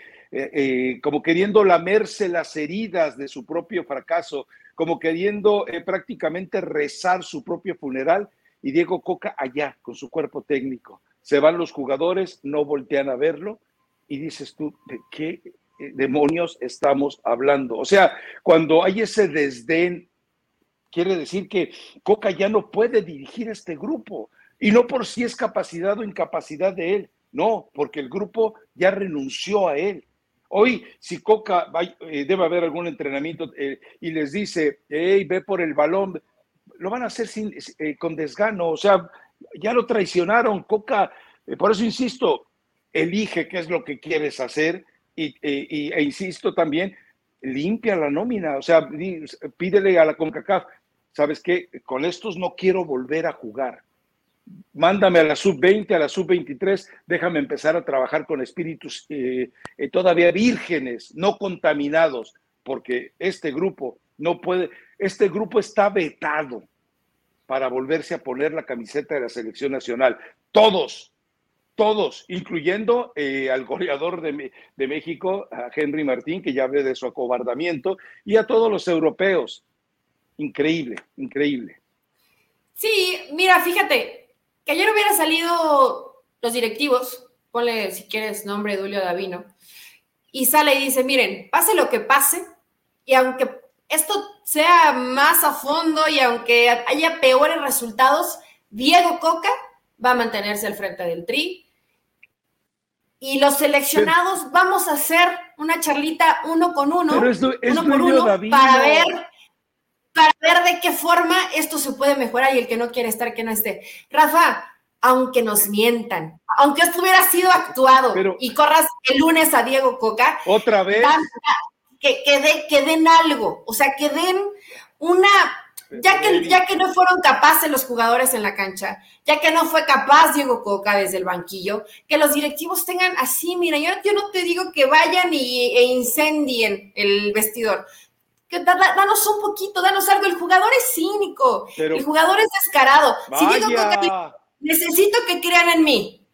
como queriendo lamerse las heridas de su propio fracaso, como queriendo prácticamente rezar su propio funeral, y Diego Coca allá con su cuerpo técnico. Se van los jugadores, no voltean a verlo. Y dices tú, ¿de qué demonios estamos hablando? O sea, cuando hay ese desdén, quiere decir que Coca ya no puede dirigir este grupo y no por si es capacidad o incapacidad de él, no, porque el grupo ya renunció a él. Hoy, si Coca eh, debe haber algún entrenamiento eh, y les dice, hey, ve por el balón, lo van a hacer sin, eh, con desgano, o sea, ya lo traicionaron, Coca, eh, por eso insisto, elige qué es lo que quieres hacer y, e insisto también, limpia la nómina, o sea, pídele a la CONCACAF, ¿sabes qué? Con estos no quiero volver a jugar. Mándame a la sub-20, a la sub-23, déjame empezar a trabajar con espíritus eh, eh, todavía vírgenes, no contaminados, porque este grupo no puede, este grupo está vetado para volverse a poner la camiseta de la selección nacional. Todos, todos, incluyendo eh, al goleador de, México, a Henry Martín, que ya hablé de su acobardamiento, y a todos los europeos. Increíble, increíble. Sí, mira, fíjate, que ayer hubiera salido los directivos, ponle si quieres nombre Dulio Davino, y sale y dice, miren, pase lo que pase, y aunque esto sea más a fondo y aunque haya peores resultados, Diego Coca va a mantenerse al frente del tri. Y los seleccionados vamos a hacer una charlita uno con uno, uno por uno, para ver, para ver de qué forma esto se puede mejorar y el que no quiere estar, que no esté. Rafa, aunque nos mientan, aunque esto hubiera sido actuado y corras el lunes a Diego Coca, otra vez que, que, den algo, o sea, que den una, ya que, ya que no fueron capaces los jugadores en la cancha, ya que no fue capaz Diego Coca desde el banquillo, que los directivos tengan así, mira, yo, yo no te digo que vayan y, e incendien el vestidor, que danos un poquito, danos algo, el jugador es cínico, el jugador es descarado, si Diego Coca necesito que crean en mí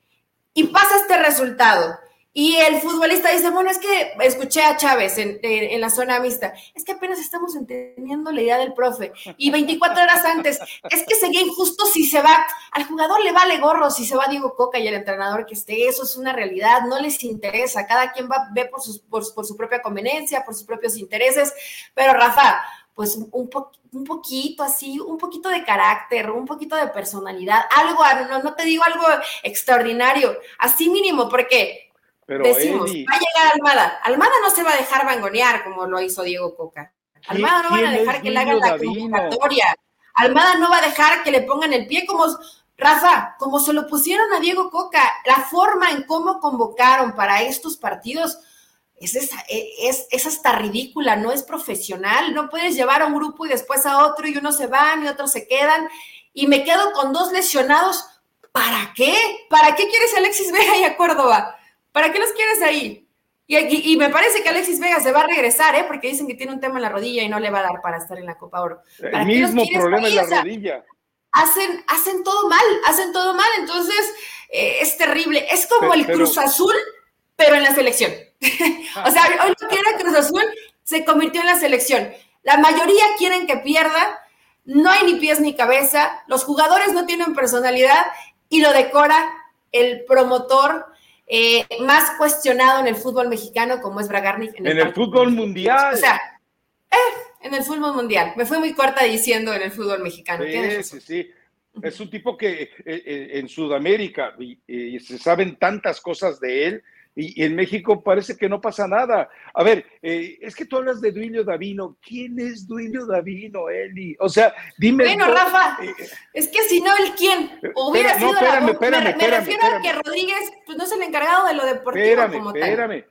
y pasa este resultado, Y el futbolista dice, bueno, es que escuché a Chávez en, en, la zona mixta, es que apenas estamos entendiendo la idea del profe. Y 24 horas antes, es que sería injusto si se va, al jugador le vale gorro si se va Diego Coca y el entrenador que esté, eso es una realidad, no les interesa, cada quien va, ve por, sus, por, su propia conveniencia, por sus propios intereses, pero Rafa, pues un, un poquito así, un poquito de carácter, un poquito de personalidad, algo, no, no te digo algo extraordinario, así mínimo, porque pero Decimos, va a llegar Almada. Almada no se va a dejar vangonear como lo hizo Diego Coca. Almada no va a dejar que le hagan la convocatoria. Almada no va a dejar que le pongan el pie como Rafa, como se lo pusieron a Diego Coca, la forma en cómo convocaron para estos partidos es, e, es, es, hasta ridícula, no es profesional. No puedes llevar a un grupo y después a otro y unos se van y otros se quedan. Y me quedo con dos lesionados. ¿Para qué? ¿Para qué quieres a Alexis Vega y a Córdoba? ¿Para qué los quieres ahí? Y, me parece que Alexis Vega se va a regresar, ¿eh? porque dicen que tiene un tema en la rodilla y no le va a dar para estar en la Copa Oro. El mismo problema en la rodilla. Hacen, hacen todo mal, hacen todo mal, entonces eh, es terrible. Es como el Cruz Azul, pero en la selección. o sea, hoy lo que era Cruz Azul se convirtió en la selección. La mayoría quieren que pierda, no hay ni pies ni cabeza, los jugadores no tienen personalidad y lo decora el promotor eh, más cuestionado en el fútbol mexicano como es Bragarnik. En el, fútbol mundial. O sea, eh, en el fútbol mundial. Me fui muy corta diciendo en el fútbol mexicano. Sí, sí, sí. Es un tipo que eh, en Sudamérica y, se saben tantas cosas de él y, en México parece que no pasa nada. A ver, eh, es que tú hablas de Duilio Davino. ¿Quién es Duilio Davino, Eli? O sea, dime. Bueno, Rafa, eh, es que si no, ¿el quién? Hubiera sido espérame, espérame, me, me refiero a que Rodríguez pues, no es el encargado de lo deportivo espérame, como tal. Espérame,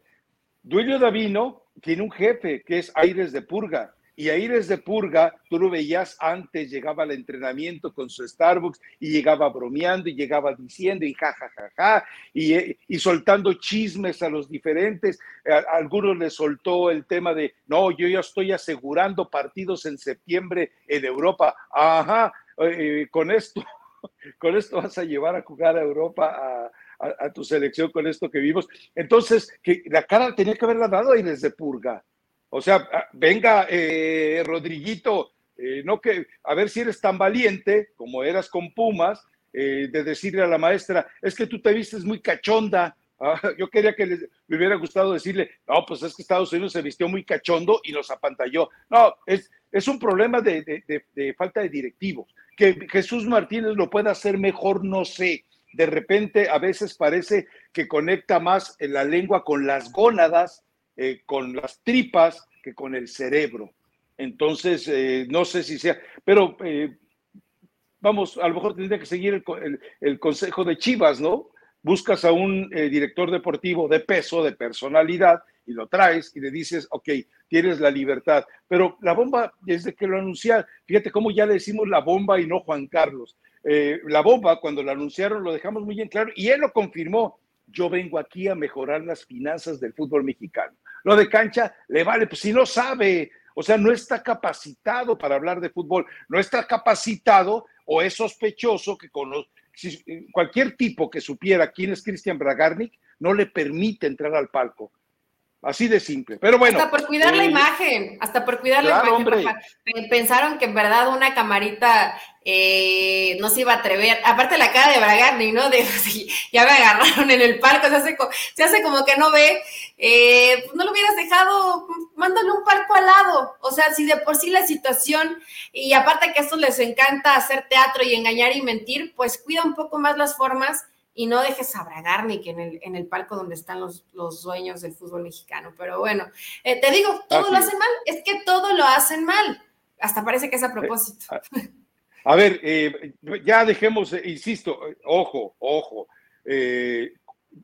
Duilio Davino tiene un jefe que es Aires de Purga y ahí desde Purga, tú lo veías antes, llegaba al entrenamiento con su Starbucks y llegaba bromeando y llegaba diciendo y ja, ja, ja, ja, y, eh, y soltando chismes a los diferentes. A, algunos les soltó el tema de, no, yo ya estoy asegurando partidos en septiembre en Europa. Ajá, eh, con esto, con esto vas a llevar a jugar a Europa a, a, tu selección con esto que vimos. Entonces, que la cara tenía que haberla dado ahí desde Purga. O sea, ah, venga, eh, Rodriguito, eh, no que, a ver si eres tan valiente como eras con Pumas, eh, de decirle a la maestra, es que tú te vistes muy cachonda. Ah, yo quería que le hubiera gustado decirle, no, pues es que Estados Unidos se vistió muy cachondo y nos apantalló. No, es, es un problema de, de, de falta de directivos. Que Jesús Martínez lo pueda hacer mejor, no sé. De repente, a veces parece que conecta más en la lengua con las gónadas eh, con las tripas que con el cerebro. Entonces, eh, no sé si sea, pero eh, vamos, a lo mejor tendría que seguir el, consejo de Chivas, ¿no? Buscas a un director deportivo de peso, de personalidad, y lo traes y le dices, ok, tienes la libertad. Pero la bomba, desde que lo anunciaron, fíjate cómo ya le decimos la bomba y no Juan Carlos. la bomba, cuando lo anunciaron, lo dejamos muy bien claro y él lo confirmó yo vengo aquí a mejorar las finanzas del fútbol mexicano. Lo de cancha le vale, pues si no sabe, o sea, no está capacitado para hablar de fútbol, no está capacitado o es sospechoso que con cualquier tipo que supiera quién es Cristian Bragarnik no le permite entrar al palco. Así de simple. Pero bueno. Hasta por cuidar la eh, imagen, hasta por cuidar la imagen. Pensaron que en verdad una camarita eh, no se iba a atrever. Aparte la cara de Bragarni, ¿no? De, ya me agarraron en el palco, se hace, se hace como que no ve. Eh, pues no lo hubieras dejado, mándale un palco al lado. O sea, si de por sí la situación, y aparte que a estos les encanta hacer teatro y engañar y mentir, pues cuida un poco más las formas y no dejes a Bragarnik en el, en el palco donde están los, los dueños del fútbol mexicano. Pero bueno, eh, te digo, todo lo hacen mal, es que todo lo hacen mal. Hasta parece que es a propósito. A ver, eh, ya dejemos, eh, insisto, ojo, ojo.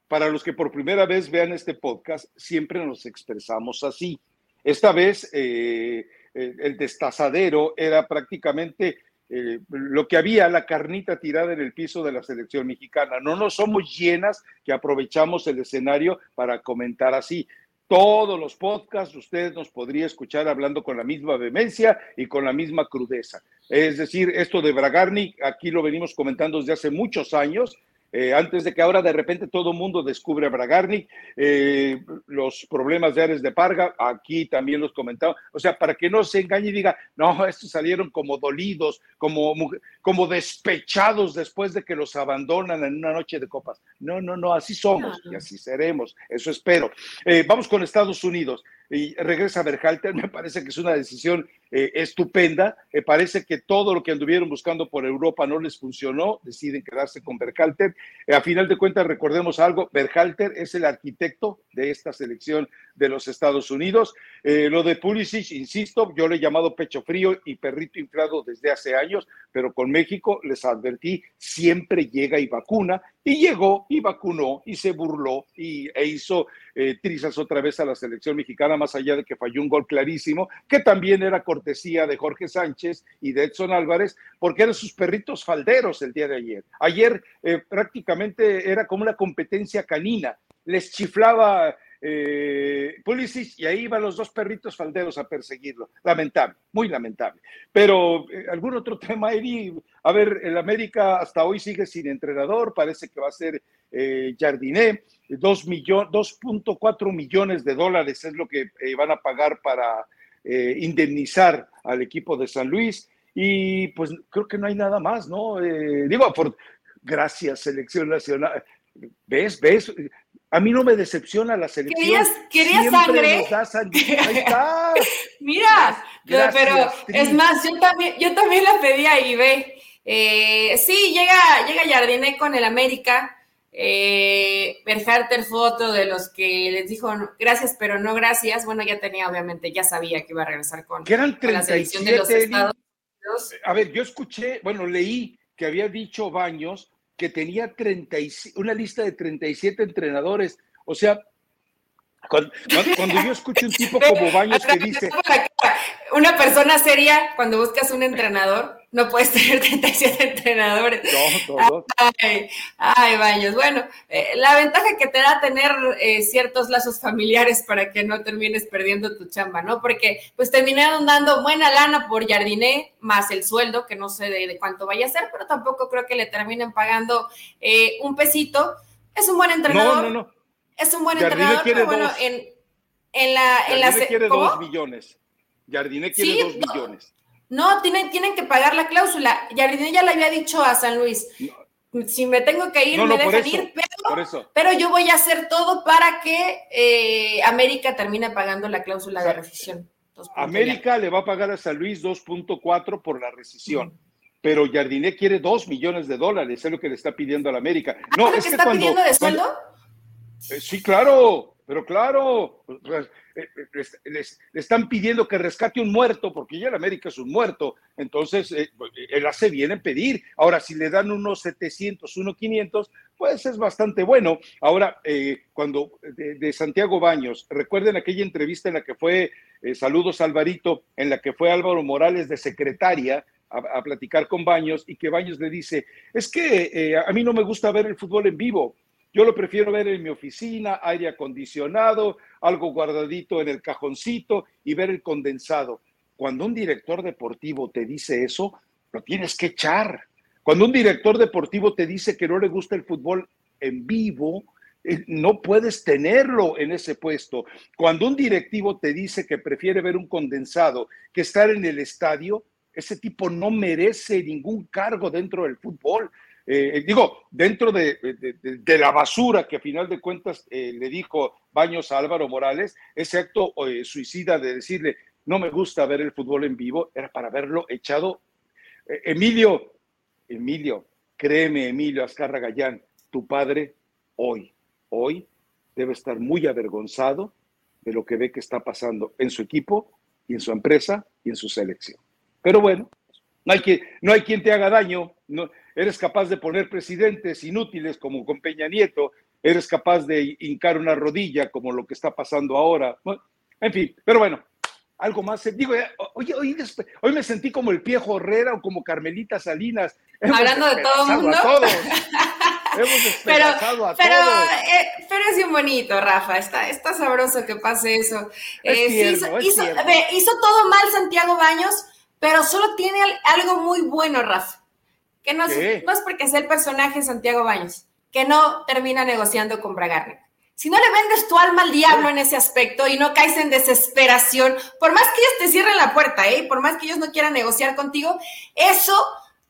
para los que por primera vez vean este podcast, siempre nos expresamos así. Esta vez el destazadero era prácticamente eh, lo que había, la carnita tirada en el piso de la selección mexicana. No nos somos llenas que aprovechamos el escenario para comentar así. Todos los podcasts ustedes nos podría escuchar hablando con la misma vehemencia y con la misma crudeza. Es decir, esto de Bragarni, aquí lo venimos comentando desde hace muchos años, eh, antes de que ahora de repente todo el mundo descubre a Bragarnik, eh, los problemas de Ares de Parga, aquí también los comentaba, o sea, para que no se engañe y diga, no, estos salieron como dolidos, como, como despechados después de que los abandonan en una noche de copas. No, no, no, así somos y así seremos, eso espero. Eh, vamos con Estados Unidos y regresa Berhalter, me parece que es una decisión eh, estupenda. Me parece que todo lo que anduvieron buscando por Europa no les funcionó, deciden quedarse con Berhalter. A final de cuentas, recordemos algo, Berhalter es el arquitecto de esta selección de los Estados Unidos. Eh, lo de Pulisic, insisto, yo le he llamado pecho frío y perrito inflado desde hace años, pero con México les advertí, siempre llega y vacuna, y llegó y vacunó y se burló y, e hizo trizas otra vez a la selección mexicana, más allá de que falló un gol clarísimo, que también era cortesía de Jorge Sánchez y de Edson Álvarez, porque eran sus perritos falderos el día de ayer. Ayer eh, prácticamente era como una competencia canina, les chiflaba eh, y ahí iban los dos perritos falderos a perseguirlo. Lamentable, muy lamentable. Pero eh, algún otro tema, Eri, a ver, el América hasta hoy sigue sin entrenador, parece que va a ser eh, Jardiné, 2.4 millones de dólares es lo que eh, van a pagar para eh, indemnizar al equipo de San Luis y pues creo que no hay nada más, ¿no? Digo, por, gracias, selección nacional. ¿Ves? ¿Ves? A mí no me decepciona la selección. ¿Querías, sangre? Ahí está. Mira, pero es más, yo también, yo también la pedí ahí, ve. Eh, sí, llega, llega Jardiné con el América. Eh, Berharter fue otro de los que les dijo gracias, pero no gracias. Bueno, ya tenía, obviamente, ya sabía que iba a regresar con, que eran 37, la selección de los Estados Unidos. A ver, yo escuché, bueno, leí que había dicho Baños que tenía 37, una lista de 37 entrenadores. O sea, cuando, cuando, yo escucho un tipo como Baños que dice... Una persona seria, cuando buscas un entrenador, no puedes tener 37 entrenadores. No, todos. Ay, ay, Baños. Bueno, eh, la ventaja que te da tener eh, ciertos lazos familiares para que no termines perdiendo tu chamba, ¿no? Porque pues terminaron dando buena lana por Jardiné, más el sueldo, que no sé de, cuánto vaya a ser, pero tampoco creo que le terminen pagando eh, un pesito. Es un buen entrenador. No, no, no. Es un buen entrenador, pero bueno, en, en la... En la quiere dos millones. Jardiné quiere dos millones. No, tienen, tienen que pagar la cláusula. Jardiné ya le había dicho a San Luis, si me tengo que ir, me dejan ir, pero, yo voy a hacer todo para que eh, América termine pagando la cláusula de rescisión. América le va a pagar a San Luis 2.4 por la rescisión. Pero Jardiné quiere 2 millones de dólares, es lo que le está pidiendo a la América. ¿Ah, no, es que, está pidiendo de sueldo? Eh, sí, claro, pero claro, eh, eh, les, están pidiendo que rescate un muerto, porque ya el América es un muerto, entonces eh, él hace bien en pedir. Ahora, si le dan unos 700, unos 500, pues es bastante bueno. Ahora, cuando de, Santiago Baños, recuerden aquella entrevista en la que fue, saludos Alvarito, en la que fue Álvaro Morales de secretaria a, platicar con Baños y que Baños le dice, es que a mí no me gusta ver el fútbol en vivo, yo lo prefiero ver en mi oficina, aire acondicionado, algo guardadito en el cajoncito y ver el condensado. Cuando un director deportivo te dice eso, lo tienes que echar. Cuando un director deportivo te dice que no le gusta el fútbol en vivo, eh, no puedes tenerlo en ese puesto. Cuando un directivo te dice que prefiere ver un condensado que estar en el estadio, ese tipo no merece ningún cargo dentro del fútbol. Eh, digo, dentro de, la basura que a final de cuentas eh, le dijo Baños a Álvaro Morales, ese acto eh, suicida de decirle, no me gusta ver el fútbol en vivo, era para verlo echado. Emilio, Emilio, créeme, Emilio Azcarra Gallán, tu padre hoy, hoy debe estar muy avergonzado de lo que ve que está pasando en su equipo y en su empresa y en su selección. Pero bueno, no hay, que, no hay quien te haga daño, no, eres capaz de poner presidentes inútiles como con Peña Nieto, eres capaz de hincar una rodilla como lo que está pasando ahora. en fin, pero bueno, algo más. Digo, oye, hoy, hoy me sentí como el Piejo Herrera o como Carmelita Salinas. Hablando de todo el mundo. Hemos pero, a pero, todos. Eh, pero es bien bonito, Rafa. Está, está sabroso que pase eso. Eh, hizo, hizo, todo mal Santiago Baños, pero solo tiene algo muy bueno, Rafa que no es, no es porque sea el personaje Santiago Baños, que no termina negociando con Bragarnik. Si no le vendes tu alma al diablo en ese aspecto y no caes en desesperación, por más que ellos te cierren la puerta, ¿eh? por más que ellos no quieran negociar contigo, eso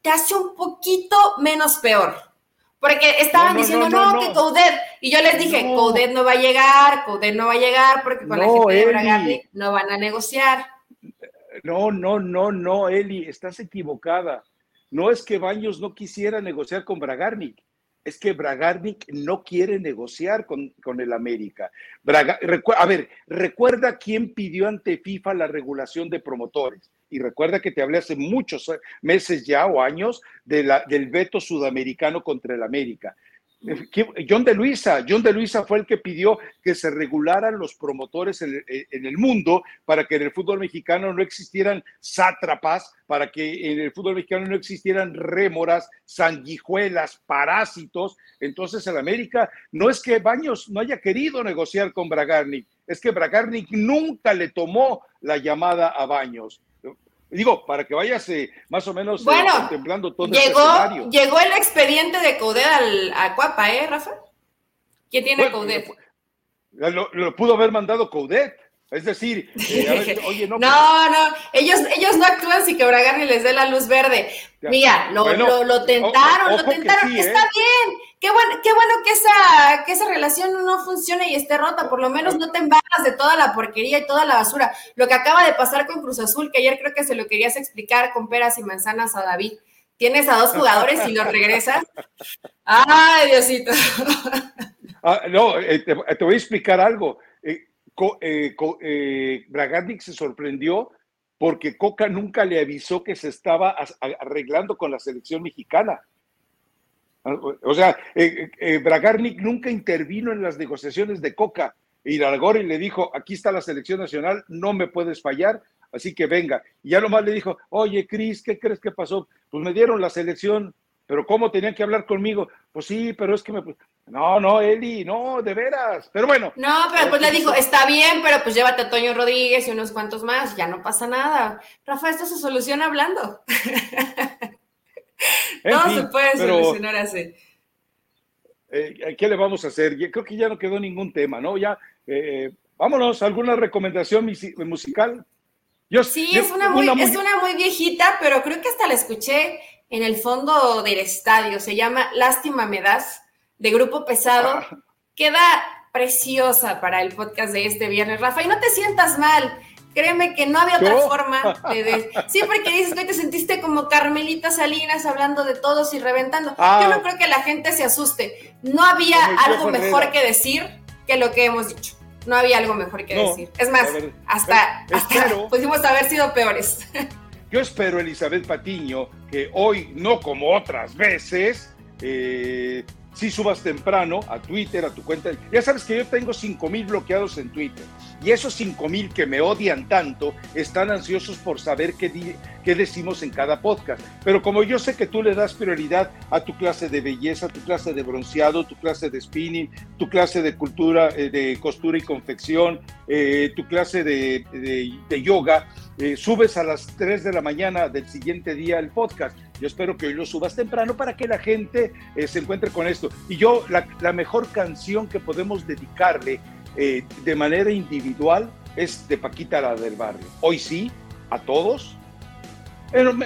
te hace un poquito menos peor. Porque estaban diciendo, no, que Coudet. Y yo les dije, Coudet no va a llegar, Coudet no va a llegar, porque con la gente de Bragarnik no van a negociar. No, no, no, no, Eli, estás equivocada. No es que Baños no quisiera negociar con Bragarnik es que Bragarnik no quiere negociar con, el América. a ver, recuerda quién pidió ante FIFA la regulación de promotores. Y recuerda que te hablé hace muchos meses ya o años del veto sudamericano contra el América. John de Luisa, John de Luisa fue el que pidió que se regularan los promotores en el, mundo para que en el fútbol mexicano no existieran sátrapas, para que en el fútbol mexicano no existieran rémoras, sanguijuelas, parásitos. Entonces el América no es que Baños no haya querido negociar con Bragarnik, es que Bragarnik nunca le tomó la llamada a Baños. Digo, para que vayas eh, más o menos eh, contemplando todo llegó, este escenario. Llegó el expediente de Coudet al, a Cuapa, ¿eh, Rafa? ¿Quién tiene Coudet? Lo, pudo haber mandado Coudet. Es decir, eh, oye, no, no, no, ellos, ellos no actúan si que Bragarni les dé la luz verde. Mira, lo, lo, tentaron, lo tentaron, está bien, qué bueno, que esa, que esa relación no funcione y esté rota, por lo menos no te embarras de toda la porquería y toda la basura. Lo que acaba de pasar con Cruz Azul, que ayer creo que se lo querías explicar con peras y manzanas a David. Tienes a dos jugadores y los regresas. Ay, Diosito. Ah, no, eh, te, voy a explicar algo. Eh, eh, se sorprendió porque Coca nunca le avisó que se estaba arreglando con la selección mexicana. O sea, eh, eh, Bragarnik nunca intervino en las negociaciones de Coca. Y le dijo, aquí está la selección nacional, no me puedes fallar, así que venga. Y ya nomás le dijo, oye, Cris, ¿qué crees que pasó? Pues me dieron la selección, pero ¿cómo tenían que hablar conmigo? Pues sí, pero es que me... No, no, Eli, no, de veras. Pero bueno. No, pero pues le dijo, está bien, pero pues llévate a Toño Rodríguez y unos cuantos más, ya no pasa nada. Rafa, esto se soluciona hablando. no se puede solucionar así. Eh, ¿Qué le vamos a hacer? Yo creo que ya no quedó ningún tema, ¿no? Ya, eh, vámonos, ¿alguna recomendación musical? Yo, sí, es, una muy, es una muy viejita, pero creo que hasta la escuché en el fondo del estadio. Se llama Lástima me das, de Grupo Pesado. Ah. Queda preciosa para el podcast de este viernes, Rafa. Y no te sientas mal. Créeme que no había otra forma de, Sí, porque dices que te sentiste como Carmelita Salinas hablando de todos y reventando. Yo ah. no creo que la gente se asuste. No había algo mejor que decir que lo que hemos dicho. No había algo mejor que decir. Es más, hasta, hasta pudimos haber sido peores. Yo espero, Elizabeth Patiño, que hoy, no como otras veces, eh, si subas temprano a Twitter, a tu cuenta. Ya sabes que yo tengo 5 mil bloqueados en Twitter. Y esos 5 mil que me odian tanto están ansiosos por saber qué, decimos en cada podcast. Pero como yo sé que tú le das prioridad a tu clase de belleza, tu clase de bronceado, tu clase de spinning, tu clase de cultura, eh, de costura y confección, eh, tu clase de, yoga, subes a las 3 de la mañana del siguiente día el podcast. Yo espero que hoy lo subas temprano para que la gente se encuentre con esto. Y yo, la, mejor canción que podemos dedicarle eh, de manera individual es de Paquita la del barrio. Hoy sí, a todos,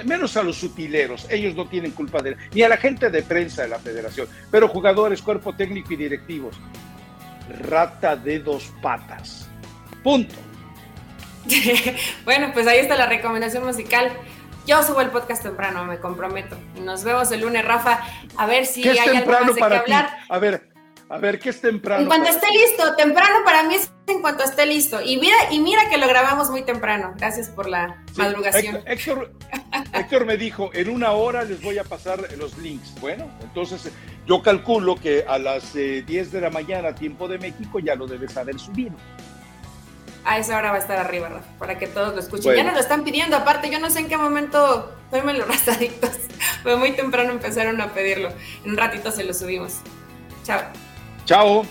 menos a los sutileros, ellos no tienen culpa de ni a la gente de prensa de la federación, pero jugadores, cuerpo técnico y directivos. Rata de dos patas. Punto. bueno, pues ahí está la recomendación musical. Yo subo el podcast temprano, me comprometo. Nos vemos el lunes, Rafa, a ver si hay algo más de qué hablar. A ver, a ver, ¿qué es temprano? En cuanto esté listo, temprano para mí es en cuanto esté listo. Y mira, y mira que lo grabamos muy temprano. Gracias por la madrugación. Héctor, Héctor, me dijo, en una hora les voy a pasar los links. Bueno, entonces yo calculo que a las 10 eh, de la mañana, tiempo de México, ya lo debes haber subido. A esa hora va a estar arriba, Rafa, para que todos lo escuchen. Ya nos lo están pidiendo, aparte, yo no sé en qué momento fueron los rastaditos. Fue muy temprano empezaron a pedirlo. En un ratito se lo subimos. Chao. Chao.